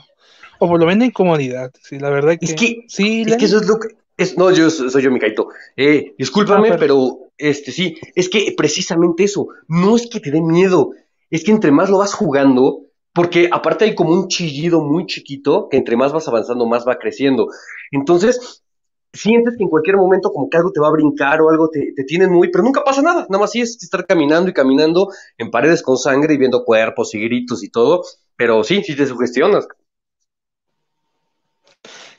A: o por lo menos incomodidad, sí, la verdad que...
C: Es que, sí, es que eso es lo que... Es, no, yo soy yo, Micaito. Eh, discúlpame, ah, pero este sí, es que precisamente eso, no es que te dé miedo, es que entre más lo vas jugando, porque aparte hay como un chillido muy chiquito que entre más vas avanzando, más va creciendo. Entonces, sientes que en cualquier momento como que algo te va a brincar o algo te, te tienen muy, pero nunca pasa nada, nada más sí es estar caminando y caminando en paredes con sangre y viendo cuerpos y gritos y todo, pero sí, sí te sugestionas.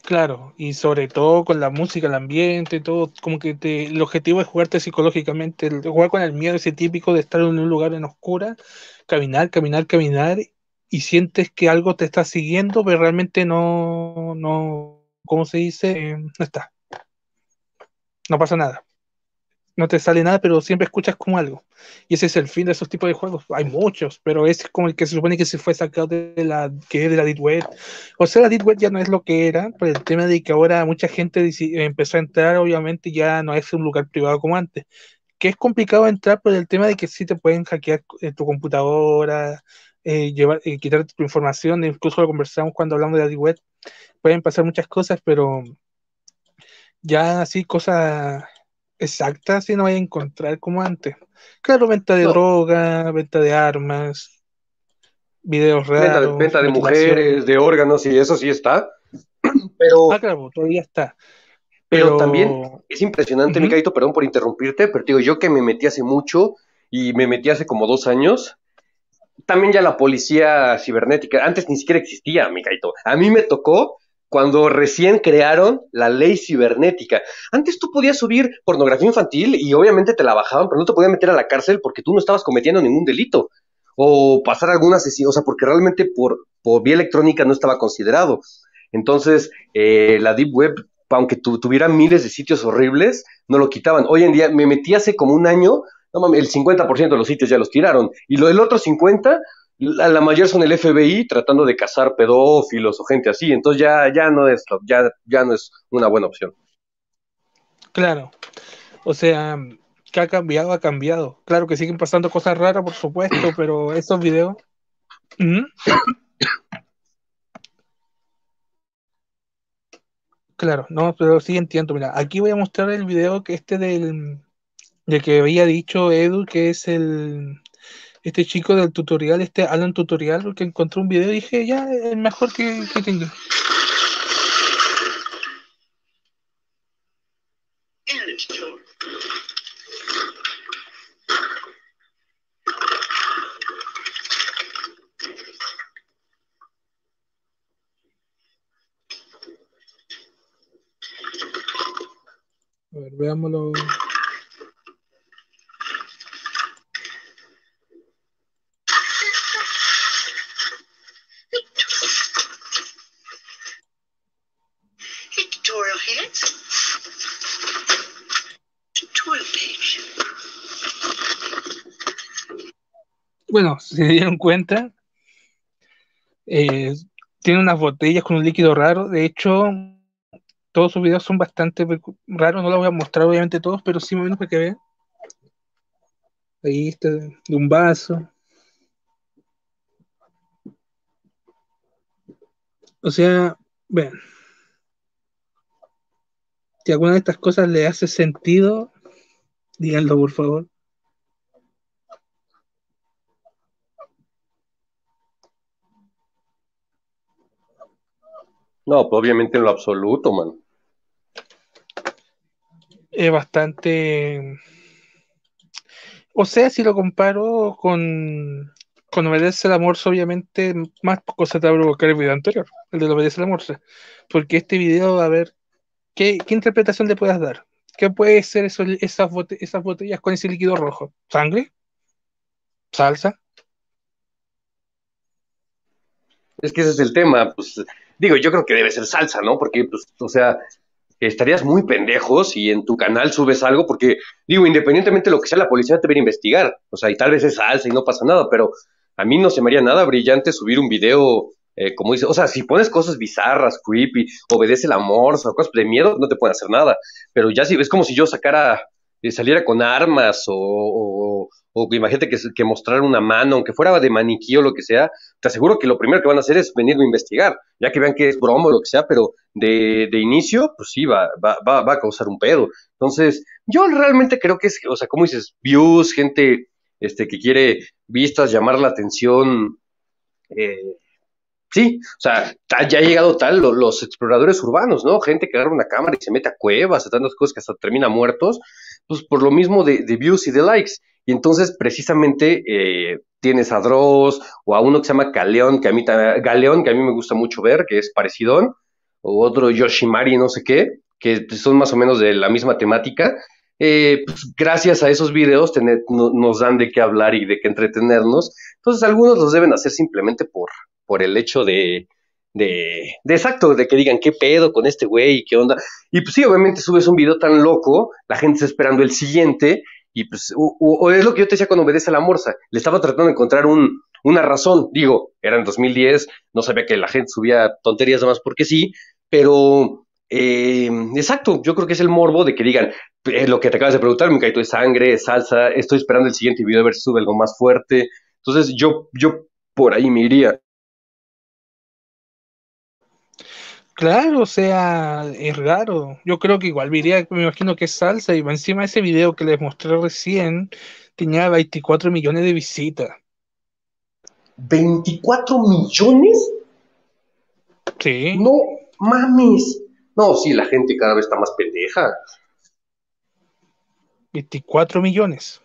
A: Claro, y sobre todo con la música, el ambiente, todo, como que te, el objetivo es jugarte psicológicamente, jugar con el miedo ese típico de estar en un lugar en oscura, caminar, caminar, caminar, y sientes que algo te está siguiendo, pero realmente no, no, ¿cómo se dice? No está. No pasa nada no te sale nada, pero siempre escuchas como algo. Y ese es el fin de esos tipos de juegos. Hay muchos, pero es como el que se supone que se fue sacado de la que de la Deep Web. O sea, la Deep Web ya no es lo que era, por el tema de que ahora mucha gente empezó a entrar, obviamente ya no es un lugar privado como antes. Que es complicado entrar por el tema de que sí te pueden hackear eh, tu computadora, eh, llevar, eh, quitar tu información, incluso lo conversamos cuando hablamos de la Deep Web. Pueden pasar muchas cosas, pero ya así cosas exacta si no vaya a encontrar como antes. Claro, venta de droga, venta de armas, videos
C: raros. Venta, de, mujeres, de órganos y eso sí está. Pero,
A: ah, claro, todavía está.
C: Pero, también es impresionante, uh perdón por interrumpirte, pero digo, yo que me metí hace mucho y me metí hace como dos años, también ya la policía cibernética, antes ni siquiera existía, Micaito. A mí me tocó cuando recién crearon la ley cibernética. Antes tú podías subir pornografía infantil y obviamente te la bajaban, pero no te podían meter a la cárcel porque tú no estabas cometiendo ningún delito o pasar algún asesino, o sea, porque realmente por, por vía electrónica no estaba considerado. Entonces, eh, la Deep Web, aunque tuviera miles de sitios horribles, no lo quitaban. Hoy en día me metí hace como un año, no el 50% de los sitios ya los tiraron, y lo del otro 50% la, la, mayor son el FBI tratando de cazar pedófilos o gente así, entonces ya, ya no es ya, ya no es una buena opción.
A: Claro. O sea, que ha cambiado, ha cambiado. Claro que siguen pasando cosas raras, por supuesto, pero esos videos. Claro, no, pero sí entiendo. Mira, aquí voy a mostrar el video que este del, de que había dicho Edu, que es el este chico del tutorial, este Alan Tutorial, que encontró un video y dije, ya, es mejor que, que tenga. A ver, veámoslo. Bueno, se dieron cuenta, eh, tiene unas botellas con un líquido raro. De hecho, todos sus videos son bastante raros. No los voy a mostrar, obviamente, todos, pero sí más o menos para que vean. Ahí está, de un vaso. O sea, vean. Si alguna de estas cosas le hace sentido, díganlo por favor.
C: No, pues obviamente en lo absoluto, man.
A: Es bastante. O sea, si lo comparo con, con Obedece el Amor, obviamente más cosas te va a provocar el video anterior, el de Obedece el Amor. Porque este video, a ver, ¿qué, interpretación le puedas dar? ¿Qué puede ser eso, esas, esas botellas con ese líquido rojo? ¿Sangre? ¿Salsa?
C: Es que ese es el tema, pues Digo, yo creo que debe ser salsa, ¿no? Porque, pues, o sea, estarías muy pendejo si en tu canal subes algo, porque, digo, independientemente de lo que sea, la policía te viene a investigar. O sea, y tal vez es salsa y no pasa nada, pero a mí no se me haría nada brillante subir un video, eh, como dice, o sea, si pones cosas bizarras, creepy, obedece el amor, o cosas de miedo, no te pueden hacer nada. Pero ya si es como si yo sacara, eh, saliera con armas o imagínate que, que mostrar una mano, aunque fuera de maniquí o lo que sea, te aseguro que lo primero que van a hacer es venir a investigar, ya que vean que es broma o lo que sea, pero de, de inicio, pues sí, va, va, va, a causar un pedo. Entonces, yo realmente creo que es, o sea, como dices, views, gente este, que quiere vistas, llamar la atención, eh, sí, o sea, ya ha llegado tal los exploradores urbanos, ¿no? Gente que agarra una cámara y se mete a cuevas, a tantas cosas que hasta termina muertos, pues por lo mismo de, views y de likes. Y entonces, precisamente, eh, tienes a Dross o a uno que se llama Galeón, que a mí, Galeón, que a mí me gusta mucho ver, que es parecidón, o otro Yoshimari, no sé qué, que son más o menos de la misma temática. Eh, pues, gracias a esos videos nos dan de qué hablar y de qué entretenernos. Entonces, algunos los deben hacer simplemente por, por el hecho de, de, de, exacto, de que digan qué pedo con este güey qué onda. Y pues sí, obviamente subes un video tan loco, la gente está esperando el siguiente y pues, o, es lo que yo te decía cuando obedece a la morsa. Le estaba tratando de encontrar un, una razón. Digo, era en 2010, no sabía que la gente subía tonterías nada más porque sí, pero eh, exacto, yo creo que es el morbo de que digan, eh, lo que te acabas de preguntar, me caído de sangre, es salsa, estoy esperando el siguiente video a ver si sube algo más fuerte. Entonces yo, yo por ahí me iría.
A: Claro, o sea, es raro. Yo creo que igual diría, me imagino que es salsa, y encima de ese video que les mostré recién, tenía 24 millones de visitas.
C: ¿24 millones?
A: Sí.
C: No mames. No, sí, la gente cada vez está más pendeja.
A: 24 millones.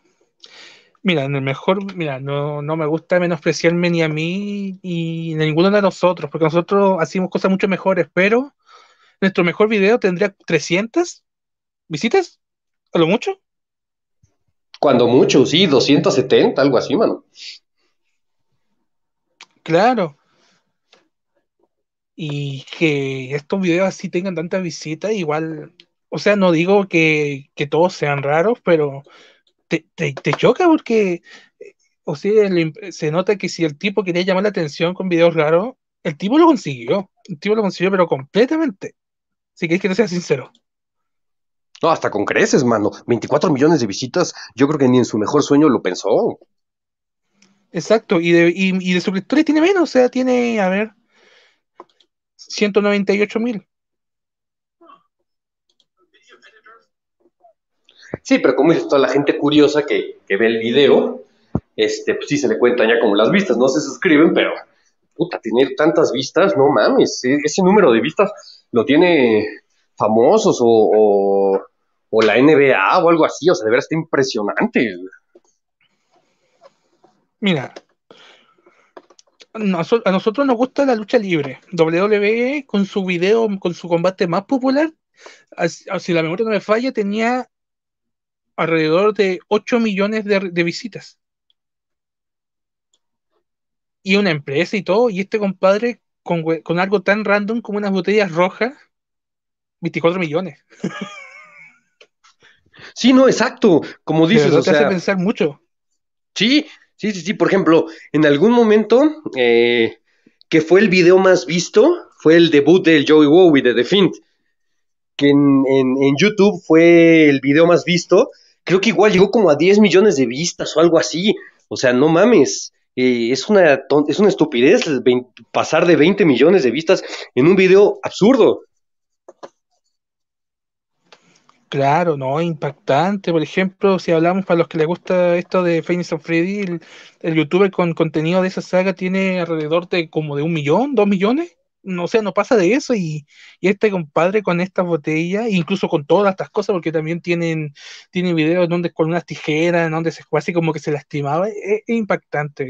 A: Mira, en el mejor, mira, no, no me gusta menospreciarme ni a mí ni a ninguno de nosotros, porque nosotros hacemos cosas mucho mejores, pero nuestro mejor video tendría 300 visitas, a lo mucho.
C: Cuando mucho, sí, 270, algo así, mano.
A: Claro. Y que estos videos así tengan tantas visitas, igual, o sea, no digo que, que todos sean raros, pero te, te, choca porque, o sea, se nota que si el tipo quería llamar la atención con videos raros, el tipo lo consiguió. El tipo lo consiguió, pero completamente. Si queréis que te sea sincero.
C: No, hasta con creces, mano. 24 millones de visitas, yo creo que ni en su mejor sueño lo pensó.
A: Exacto, y de, y, y de suscriptores tiene menos, o sea, tiene, a ver, 198 mil.
C: Sí, pero como dices, toda la gente curiosa que, ve el video, este, pues sí se le cuentan ya como las vistas, no se suscriben, pero puta, tener tantas vistas, no mames, e, ese número de vistas lo tiene famosos o, o, la NBA o algo así, o sea, de verdad está impresionante.
A: Mira, a nosotros nos gusta la lucha libre. WWE con su video, con su combate más popular, si la memoria no me falla, tenía alrededor de 8 millones de, visitas. Y una empresa y todo, y este compadre con, con algo tan random como unas botellas rojas, 24 millones.
C: Sí, no, exacto. Como dices,
A: o te hace pensar mucho.
C: Sí, sí, sí, sí. Por ejemplo, en algún momento, eh, que fue el video más visto, fue el debut del Joey Wowie de The Fint, que en, en, YouTube fue el video más visto, creo que igual llegó como a 10 millones de vistas o algo así. O sea, no mames. Eh, es, una es una estupidez pasar de 20 millones de vistas en un video absurdo.
A: Claro, no, impactante. Por ejemplo, si hablamos para los que les gusta esto de Phoenix of Freddy, el, el, youtuber con contenido de esa saga tiene alrededor de como de un millón, dos millones no sé, no pasa de eso y, este compadre con estas botellas, incluso con todas estas cosas, porque también tienen, tienen videos donde con unas tijeras, donde se así como que se lastimaba, es, impactante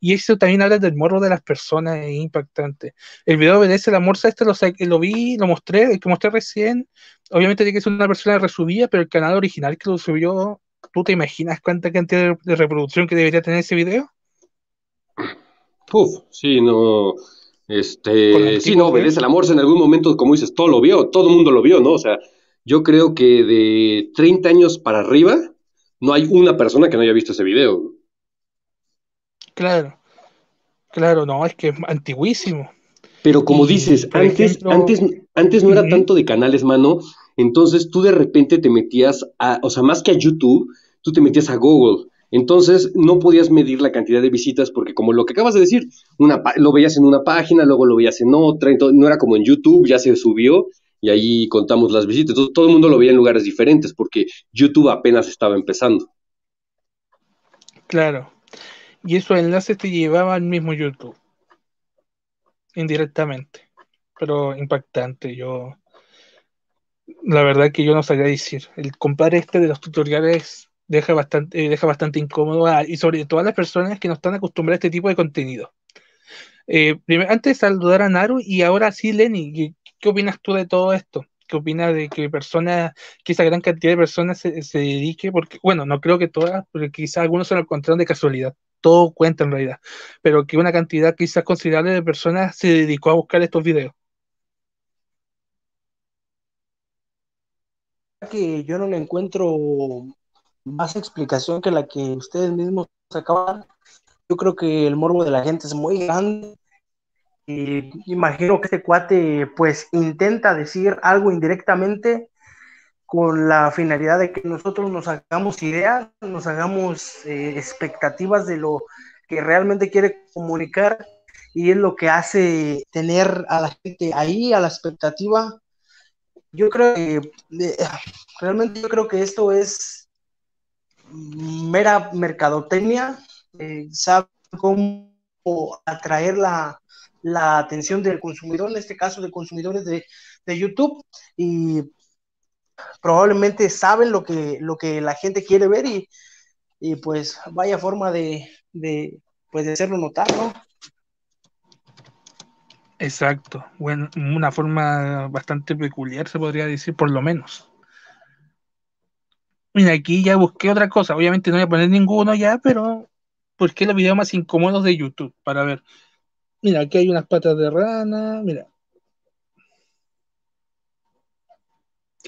A: y, eso también habla del morro de las personas, es impactante. El video obedece la morsa, este lo, lo vi, lo mostré, el que mostré recién, obviamente tiene que ser una persona resubida, pero el canal original que lo subió, ¿tú te imaginas cuánta cantidad de reproducción que debería tener ese video?
C: Uf, sí, no este, sí, no, obedece al amor. En algún momento, como dices, todo lo vio, todo el mundo lo vio, ¿no? O sea, yo creo que de 30 años para arriba, no hay una persona que no haya visto ese video.
A: Claro, claro, no, es que es antiguísimo.
C: Pero como dices, antes, antes, antes no era tanto de canales, mano. Entonces tú de repente te metías a, o sea, más que a YouTube, tú te metías a Google entonces no podías medir la cantidad de visitas porque como lo que acabas de decir, lo veías en una página, luego lo veías en otra, no era como en YouTube, ya se subió y ahí contamos las visitas. Entonces, todo el mundo lo veía en lugares diferentes porque YouTube apenas estaba empezando.
A: Claro. Y esos enlaces te llevaban al mismo YouTube. indirectamente, pero impactante. Yo, la verdad que yo no sabía decir. El comprar este de los tutoriales deja bastante, deja bastante incómodo y sobre todo a las personas que no están acostumbradas a este tipo de contenido. Eh, antes saludar a Naru y ahora sí, Lenny, ¿qué, opinas tú de todo esto? ¿Qué opinas de que personas, que esa gran cantidad de personas se, se dedique? Porque, bueno, no creo que todas, porque quizás algunos se lo encontraron de casualidad, todo cuenta en realidad, pero que una cantidad quizás considerable de personas se dedicó a buscar estos videos.
B: que yo no le encuentro más explicación que la que ustedes mismos acaban. Yo creo que el morbo de la gente es muy grande. Y imagino que este cuate pues intenta decir algo indirectamente con la finalidad de que nosotros nos hagamos ideas, nos hagamos eh, expectativas de lo que realmente quiere comunicar y es lo que hace tener a la gente ahí, a la expectativa. Yo creo que eh, realmente yo creo que esto es mera mercadotecnia, eh, sabe cómo atraer la, atención del consumidor, en este caso de consumidores de, YouTube, y probablemente saben lo que, lo que la gente quiere ver y, pues vaya forma de, de, pues de hacerlo notar, ¿no?
A: Exacto, bueno, una forma bastante peculiar se podría decir, por lo menos. Mira, aquí ya busqué otra cosa. Obviamente no voy a poner ninguno ya, pero busqué los videos más incómodos de YouTube para ver. Mira, aquí hay unas patas de rana. Mira.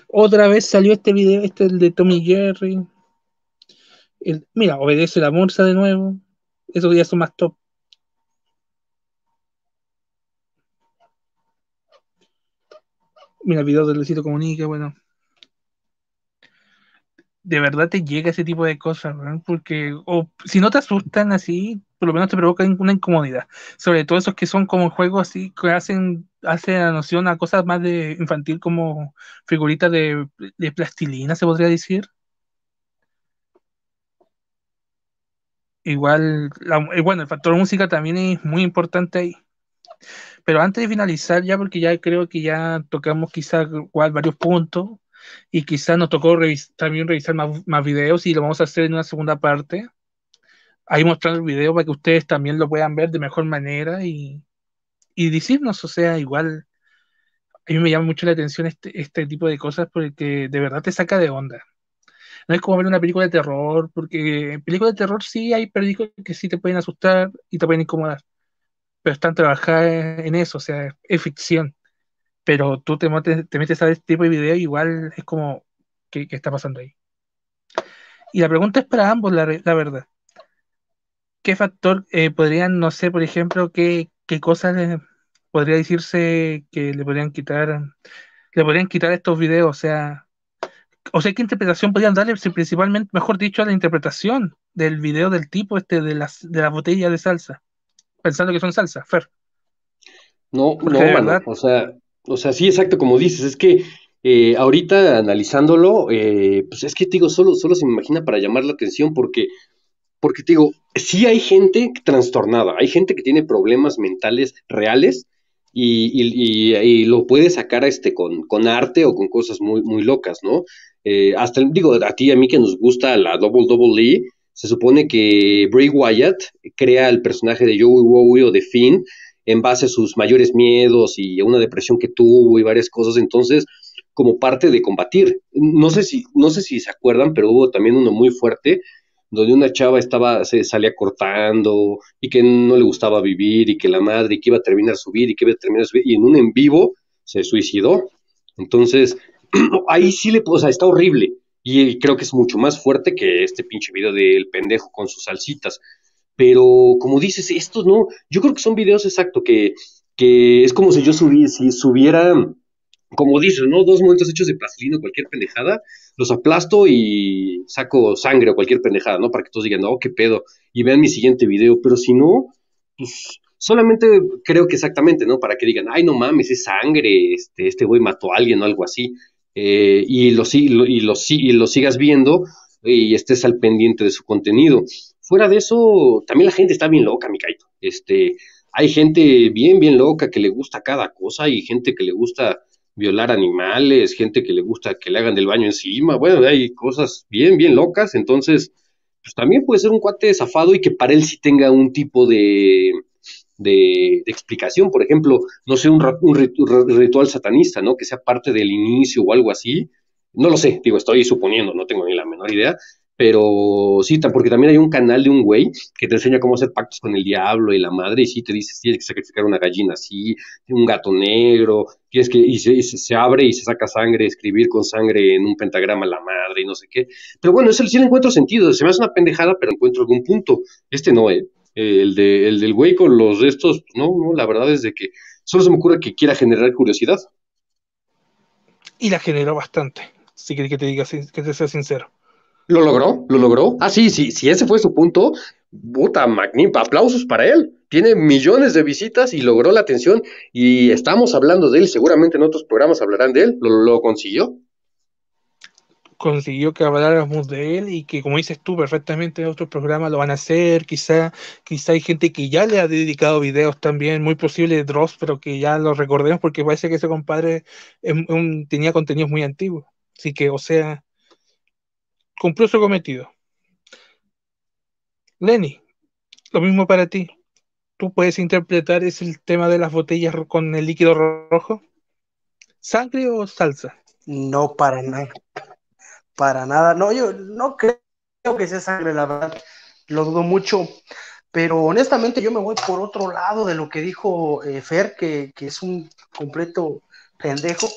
A: Otra vez salió este video, este es el de Tommy Jerry. mira, obedece la morsa de nuevo. Esos días son más top. Mira, el video del Luisito Comunica, bueno de verdad te llega ese tipo de cosas, porque o si no te asustan así, por lo menos te provocan una incomodidad. Sobre todo esos que son como juegos así que hacen hace la noción a cosas más de infantil como figuritas de, plastilina, se podría decir. Igual, bueno, el factor música también es muy importante ahí. Pero antes de finalizar ya, porque ya creo que ya tocamos quizás varios puntos, y quizás nos tocó también revisar más, más, videos y lo vamos a hacer en una segunda parte. Ahí mostrando el video para que ustedes también lo puedan ver de mejor manera y, y decirnos, o sea, igual a mí me llama mucho la atención este, este tipo de cosas porque de verdad te saca de onda. No es como ver una película de terror, porque en películas de terror sí hay películas que sí te pueden asustar y te pueden incomodar, pero están trabajadas en eso, o sea, es ficción pero tú te, te metes a este tipo de video igual es como, ¿qué, está pasando ahí? Y la pregunta es para ambos, la, verdad. ¿Qué factor eh, podrían, no sé, por ejemplo, qué, qué cosas podría decirse que le podrían quitar, le podrían quitar estos videos? O sea, o sea, ¿qué interpretación podrían darle? principalmente, mejor dicho, a la interpretación del video del tipo este de las de la botella de salsa, pensando que son salsa, Fer.
C: No, no, o sea, o sea, sí, exacto, como dices, es que eh, ahorita analizándolo, eh, pues es que te digo, solo, solo se me imagina para llamar la atención, porque, porque te digo, sí hay gente trastornada, hay gente que tiene problemas mentales reales y, y, lo puede sacar este, con, con, arte o con cosas muy, muy locas, ¿no? Eh, hasta, digo, a ti y a mí que nos gusta la Double Double E, se supone que Bray Wyatt crea el personaje de Joey Wowie o de Finn en base a sus mayores miedos y a una depresión que tuvo y varias cosas. Entonces, como parte de combatir. No sé si, no sé si se acuerdan, pero hubo también uno muy fuerte donde una chava estaba, se salía cortando y que no le gustaba vivir y que la madre y que iba a terminar su vida y que iba a terminar y en un en vivo se suicidó. Entonces, ahí sí le, o sea, está horrible y creo que es mucho más fuerte que este pinche video del pendejo con sus salsitas. Pero como dices, estos no, yo creo que son videos exacto, que, que es como si yo subiera, si subiera, como dices, ¿no? Dos momentos hechos de plastilina cualquier pendejada, los aplasto y saco sangre o cualquier pendejada, ¿no? Para que todos digan, no, qué pedo, y vean mi siguiente video, pero si no, pues solamente creo que exactamente, ¿no? Para que digan, ay, no mames, es sangre, este, este güey mató a alguien o algo así, eh, y, lo, y, lo, y, y lo sigas viendo y estés al pendiente de su contenido. Fuera de eso, también la gente está bien loca, mi Este, hay gente bien, bien loca que le gusta cada cosa y gente que le gusta violar animales, gente que le gusta que le hagan del baño encima, bueno, hay cosas bien, bien locas, entonces, pues también puede ser un cuate zafado y que para él sí tenga un tipo de, de, explicación, por ejemplo, no sé, un, un ritual satanista, ¿no? Que sea parte del inicio o algo así, no lo sé, digo, estoy suponiendo, no tengo ni la menor idea, pero sí, porque también hay un canal de un güey que te enseña cómo hacer pactos con el diablo y la madre, y sí te dice, tienes que sacrificar una gallina así, un gato negro, tienes que, y se, se, abre y se saca sangre, escribir con sangre en un pentagrama la madre y no sé qué. Pero bueno, eso sí le encuentro sentido, se me hace una pendejada, pero encuentro algún punto. Este no, ¿eh? El, de, el del güey con los restos, no, no, la verdad es de que solo se me ocurre que quiera generar curiosidad.
A: Y la generó bastante, si quieres que te diga, que te sea sincero.
C: ¿Lo logró? ¿Lo logró? Ah, sí, sí, si ese fue su punto, puta, magnífico, aplausos para él. Tiene millones de visitas y logró la atención y estamos hablando de él, seguramente en otros programas hablarán de él, lo, consiguió.
A: Consiguió que habláramos de él y que, como dices tú, perfectamente en otros programas lo van a hacer. Quizá, quizá hay gente que ya le ha dedicado videos también, muy posible de Dross, pero que ya lo recordemos porque parece que ese compadre tenía contenidos muy antiguos. Así que, o sea, cumplió su cometido. Lenny, lo mismo para ti. ¿Tú puedes interpretar ese el tema de las botellas con el líquido rojo? ¿Sangre o salsa?
B: No, para nada. Para nada. No, yo no creo que sea sangre, la verdad. Lo dudo mucho. Pero honestamente yo me voy por otro lado de lo que dijo eh, Fer, que, que es un completo pendejo.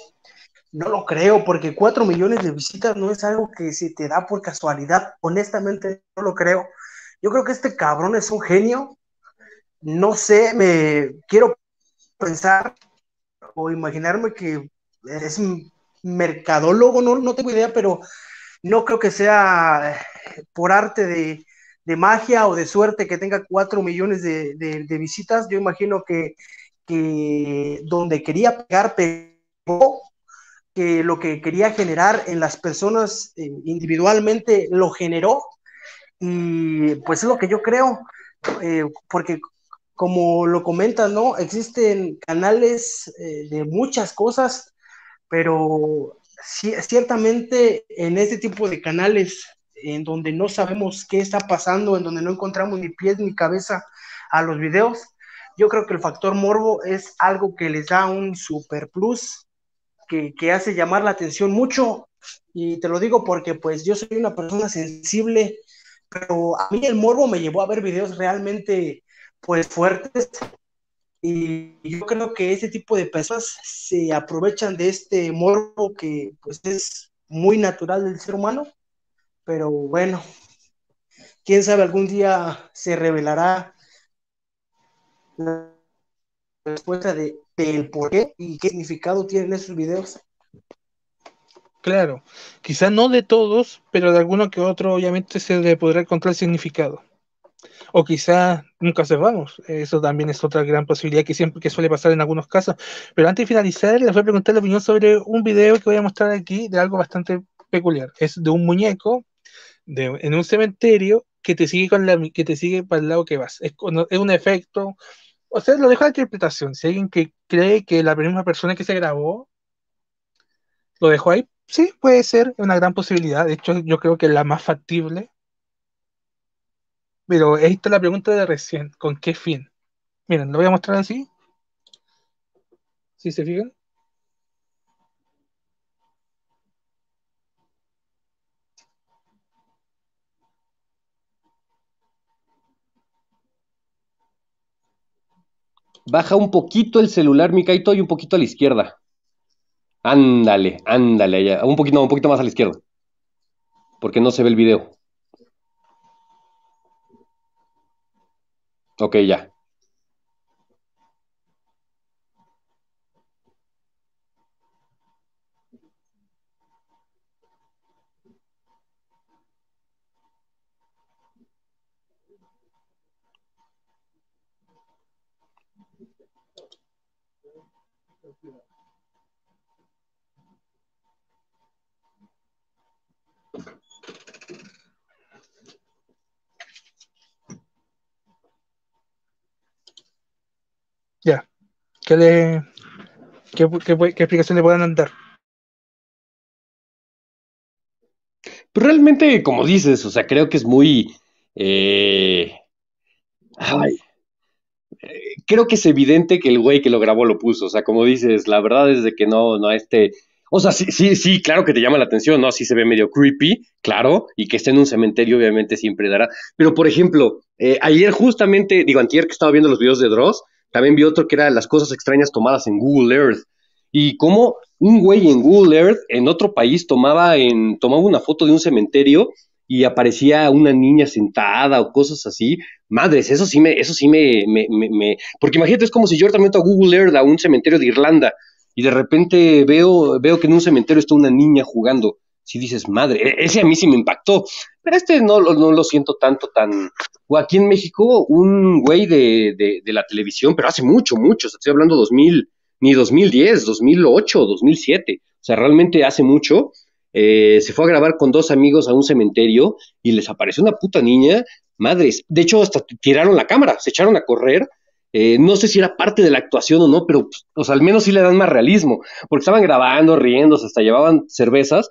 B: No lo creo, porque cuatro millones de visitas no es algo que se te da por casualidad. Honestamente, no lo creo. Yo creo que este cabrón es un genio. No sé, me quiero pensar o imaginarme que es un mercadólogo, no, no tengo idea, pero no creo que sea por arte de, magia o de suerte que tenga cuatro millones de, visitas. Yo imagino que, que donde quería pegar, pegó que lo que quería generar en las personas eh, individualmente lo generó y pues es lo que yo creo, eh, porque como lo comentas, ¿no? Existen canales eh, de muchas cosas, pero ciertamente en este tipo de canales en donde no sabemos qué está pasando, en donde no encontramos ni pies ni cabeza a los videos, yo creo que el factor morbo es algo que les da un super plus que, hace llamar la atención mucho. Y te lo digo porque pues yo soy una persona sensible, pero a mí el morbo me llevó a ver videos realmente pues fuertes. Y yo creo que ese tipo de personas se aprovechan de este morbo que pues es muy natural del ser humano, pero bueno, quién sabe algún día se revelará. la respuesta de el por qué y qué significado tienen esos videos.
A: Claro, quizás no de todos, pero de alguno que otro obviamente se le podrá encontrar significado. O quizá nunca sepamos. Eso también es otra gran posibilidad que siempre que suele pasar en algunos casos. Pero antes de finalizar, les voy a preguntar la opinión sobre un video que voy a mostrar aquí de algo bastante peculiar. Es de un muñeco de, en un cementerio que te sigue que te sigue para el lado que vas. Es, es un efecto o sea, lo dejo a la interpretación. Si alguien que cree que la misma persona que se grabó lo dejó ahí, sí, puede ser una gran posibilidad. De hecho, yo creo que es la más factible. Pero esta es la pregunta de recién, ¿con qué fin? Miren, lo voy a mostrar así. Si se fijan.
C: Baja un poquito el celular, Mikaito, y un poquito a la izquierda. Ándale, ándale, allá. Un poquito, un poquito más a la izquierda. Porque no se ve el video. Ok, ya.
A: ¿Qué, le, qué, qué, explicación le puedan dar?
C: Pues realmente, como dices, o sea, creo que es muy... Eh, ay, creo que es evidente que el güey que lo grabó lo puso. O sea, como dices, la verdad es de que no, no, este. O sea, sí, sí, sí, claro que te llama la atención, ¿no? Sí se ve medio creepy, claro, y que esté en un cementerio, obviamente, siempre dará. Pero, por ejemplo, eh, ayer justamente, digo, antier que estaba viendo los videos de Dross, también vi otro que era las cosas extrañas tomadas en Google Earth. Y cómo un güey en Google Earth, en otro país, tomaba, tomaba una foto de un cementerio y aparecía una niña sentada o cosas así. Madres, eso sí me, eso sí me, me, me, porque imagínate, es como si yo también meto a Google Earth a un cementerio de Irlanda y de repente veo, veo que en un cementerio está una niña jugando. Si dices, madre, e-, ese a mí sí me impactó, pero este no, no lo siento tanto tan... O aquí en México, un güey de, de, la televisión, pero hace mucho, mucho, estoy hablando 2000, ni 2010, 2008, 2007, o sea, realmente hace mucho, eh, se fue a grabar con dos amigos a un cementerio y les apareció una puta niña, madres. De hecho, hasta tiraron la cámara, se echaron a correr. Eh, no sé si era parte de la actuación o no, pero pues, al menos sí le dan más realismo, porque estaban grabando, riéndose, hasta llevaban cervezas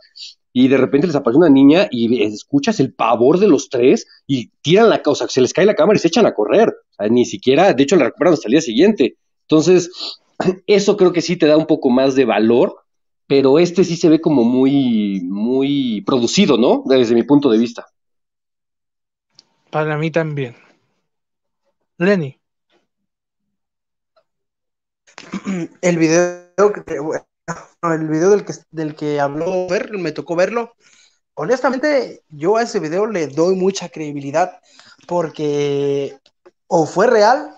C: y de repente les aparece una niña y escuchas el pavor de los tres y tiran la, o sea, se les cae la cámara y se echan a correr. ni siquiera, de hecho, la recuperan hasta el día siguiente. Entonces, eso creo que sí te da un poco más de valor pero este sí se ve como muy, muy producido, ¿no? Desde mi punto de vista.
A: Para mí también. Lenny.
B: El video que el video del que, del que habló ver, me tocó verlo. Honestamente, yo a ese video le doy mucha credibilidad porque o fue real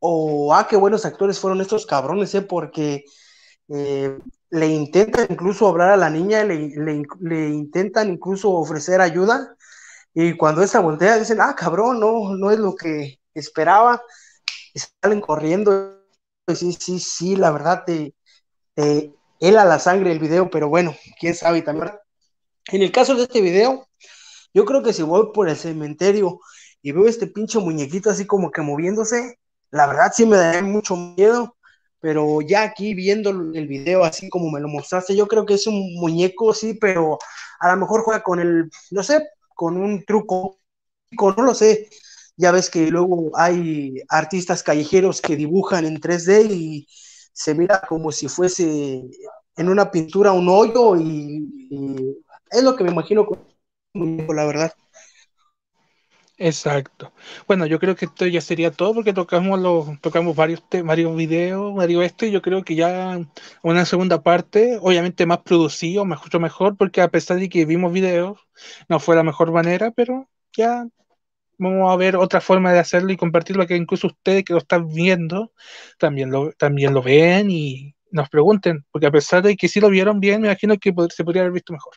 B: o ah, qué buenos actores fueron estos cabrones, ¿eh? porque eh, le intentan incluso hablar a la niña, le, le, intentan incluso ofrecer ayuda, y cuando esa voltea dicen, ah, cabrón, no, no es lo que esperaba, salen corriendo, sí, sí, sí, la verdad, te, él a la sangre el video, pero bueno, quién sabe también. En el caso de este video, yo creo que si voy por el cementerio y veo este pinche muñequito así como que moviéndose, la verdad sí me da mucho miedo, pero ya aquí viendo el video así como me lo mostraste, yo creo que es un muñeco, sí, pero a lo mejor juega con el, no sé, con un truco, no lo sé. Ya ves que luego hay artistas callejeros que dibujan en 3D y se mira como si fuese en una pintura un hoyo y, es lo que me imagino con la verdad.
A: Exacto. Bueno, yo creo que esto ya sería todo porque tocamos los, tocamos varios varios videos, varios esto, y yo creo que ya una segunda parte, obviamente más producido, mucho mejor, porque a pesar de que vimos videos, no fue la mejor manera, pero ya vamos a ver otra forma de hacerlo y compartirlo que incluso ustedes que lo están viendo también lo, también lo ven y nos pregunten, porque a pesar de que sí lo vieron bien, me imagino que se podría haber visto mejor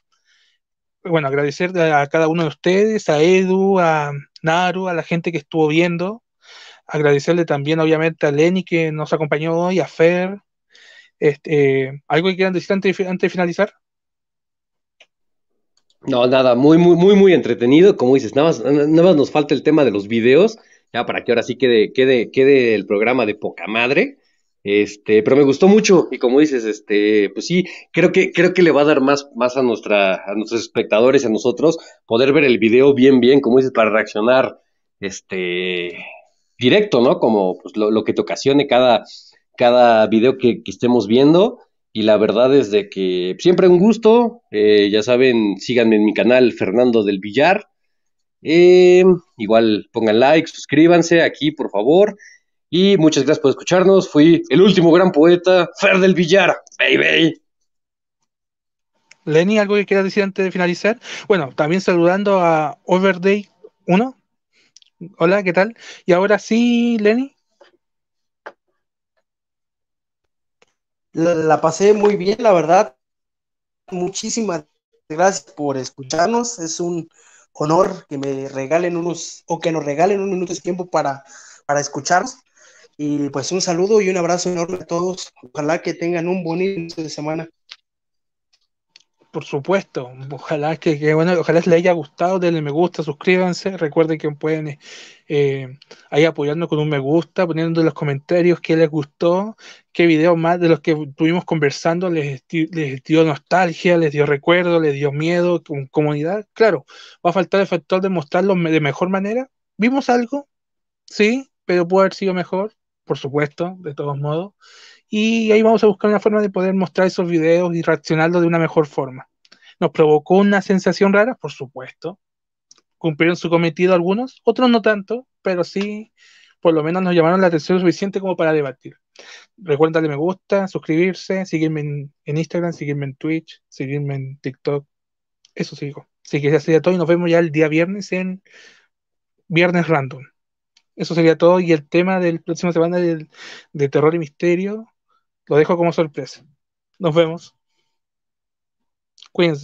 A: bueno, agradecer a cada uno de ustedes, a Edu, a Naru, a la gente que estuvo viendo. Agradecerle también, obviamente, a Lenny que nos acompañó hoy, a Fer. Este, ¿Algo que quieran decir antes, de finalizar?
C: No, nada, muy, muy, muy, muy entretenido. Como dices, nada más, nada más nos falta el tema de los videos, ya para que ahora sí quede, quede, quede el programa de poca madre. Este, pero me gustó mucho y como dices, este, pues sí, creo que creo que le va a dar más más a nuestra a nuestros espectadores, a nosotros poder ver el video bien bien, como dices, para reaccionar este directo, ¿no? Como pues, lo, que te ocasione cada cada video que, estemos viendo y la verdad es de que siempre un gusto, eh, ya saben, síganme en mi canal Fernando del Villar. Eh, igual pongan like, suscríbanse aquí, por favor. Y muchas gracias por escucharnos. Fui el último gran poeta, Fer del Villar. Baby.
A: Lenny, ¿algo que quieras decir antes de finalizar? Bueno, también saludando a Overday 1. Hola, ¿qué tal? Y ahora sí, Lenny.
B: La, pasé muy bien, la verdad. Muchísimas gracias por escucharnos. Es un honor que me regalen unos, o que nos regalen un minuto de tiempo para, para escucharnos. Y pues un saludo y un abrazo enorme a todos. Ojalá que tengan un bonito de semana.
A: Por supuesto. Ojalá que, que, bueno, ojalá les haya gustado, denle me gusta, suscríbanse. Recuerden que pueden eh, ahí apoyarnos con un me gusta, poniendo en los comentarios qué les gustó, qué videos más de los que estuvimos conversando les, dio nostalgia, les dio recuerdo, les dio miedo, con comunidad. Claro, va a faltar el factor de mostrarlo de mejor manera. ¿Vimos algo? Sí, pero puede haber sido mejor, por supuesto, de todos modos y ahí vamos a buscar una forma de poder mostrar esos videos y reaccionarlos de una mejor forma. ¿Nos provocó una sensación rara? Por supuesto. ¿Cumplieron su cometido algunos? Otros no tanto, pero sí, por lo menos nos llamaron la atención suficiente como para debatir. Recuerden darle me gusta, suscribirse, seguirme en, Instagram, seguirme en Twitch, seguirme en TikTok. Eso sigo. Así que ya sería todo y nos vemos ya el día viernes en Viernes Random. Eso sería todo y el tema del próximo semana de, de terror y misterio lo dejo como sorpresa. Nos vemos. Cuídense.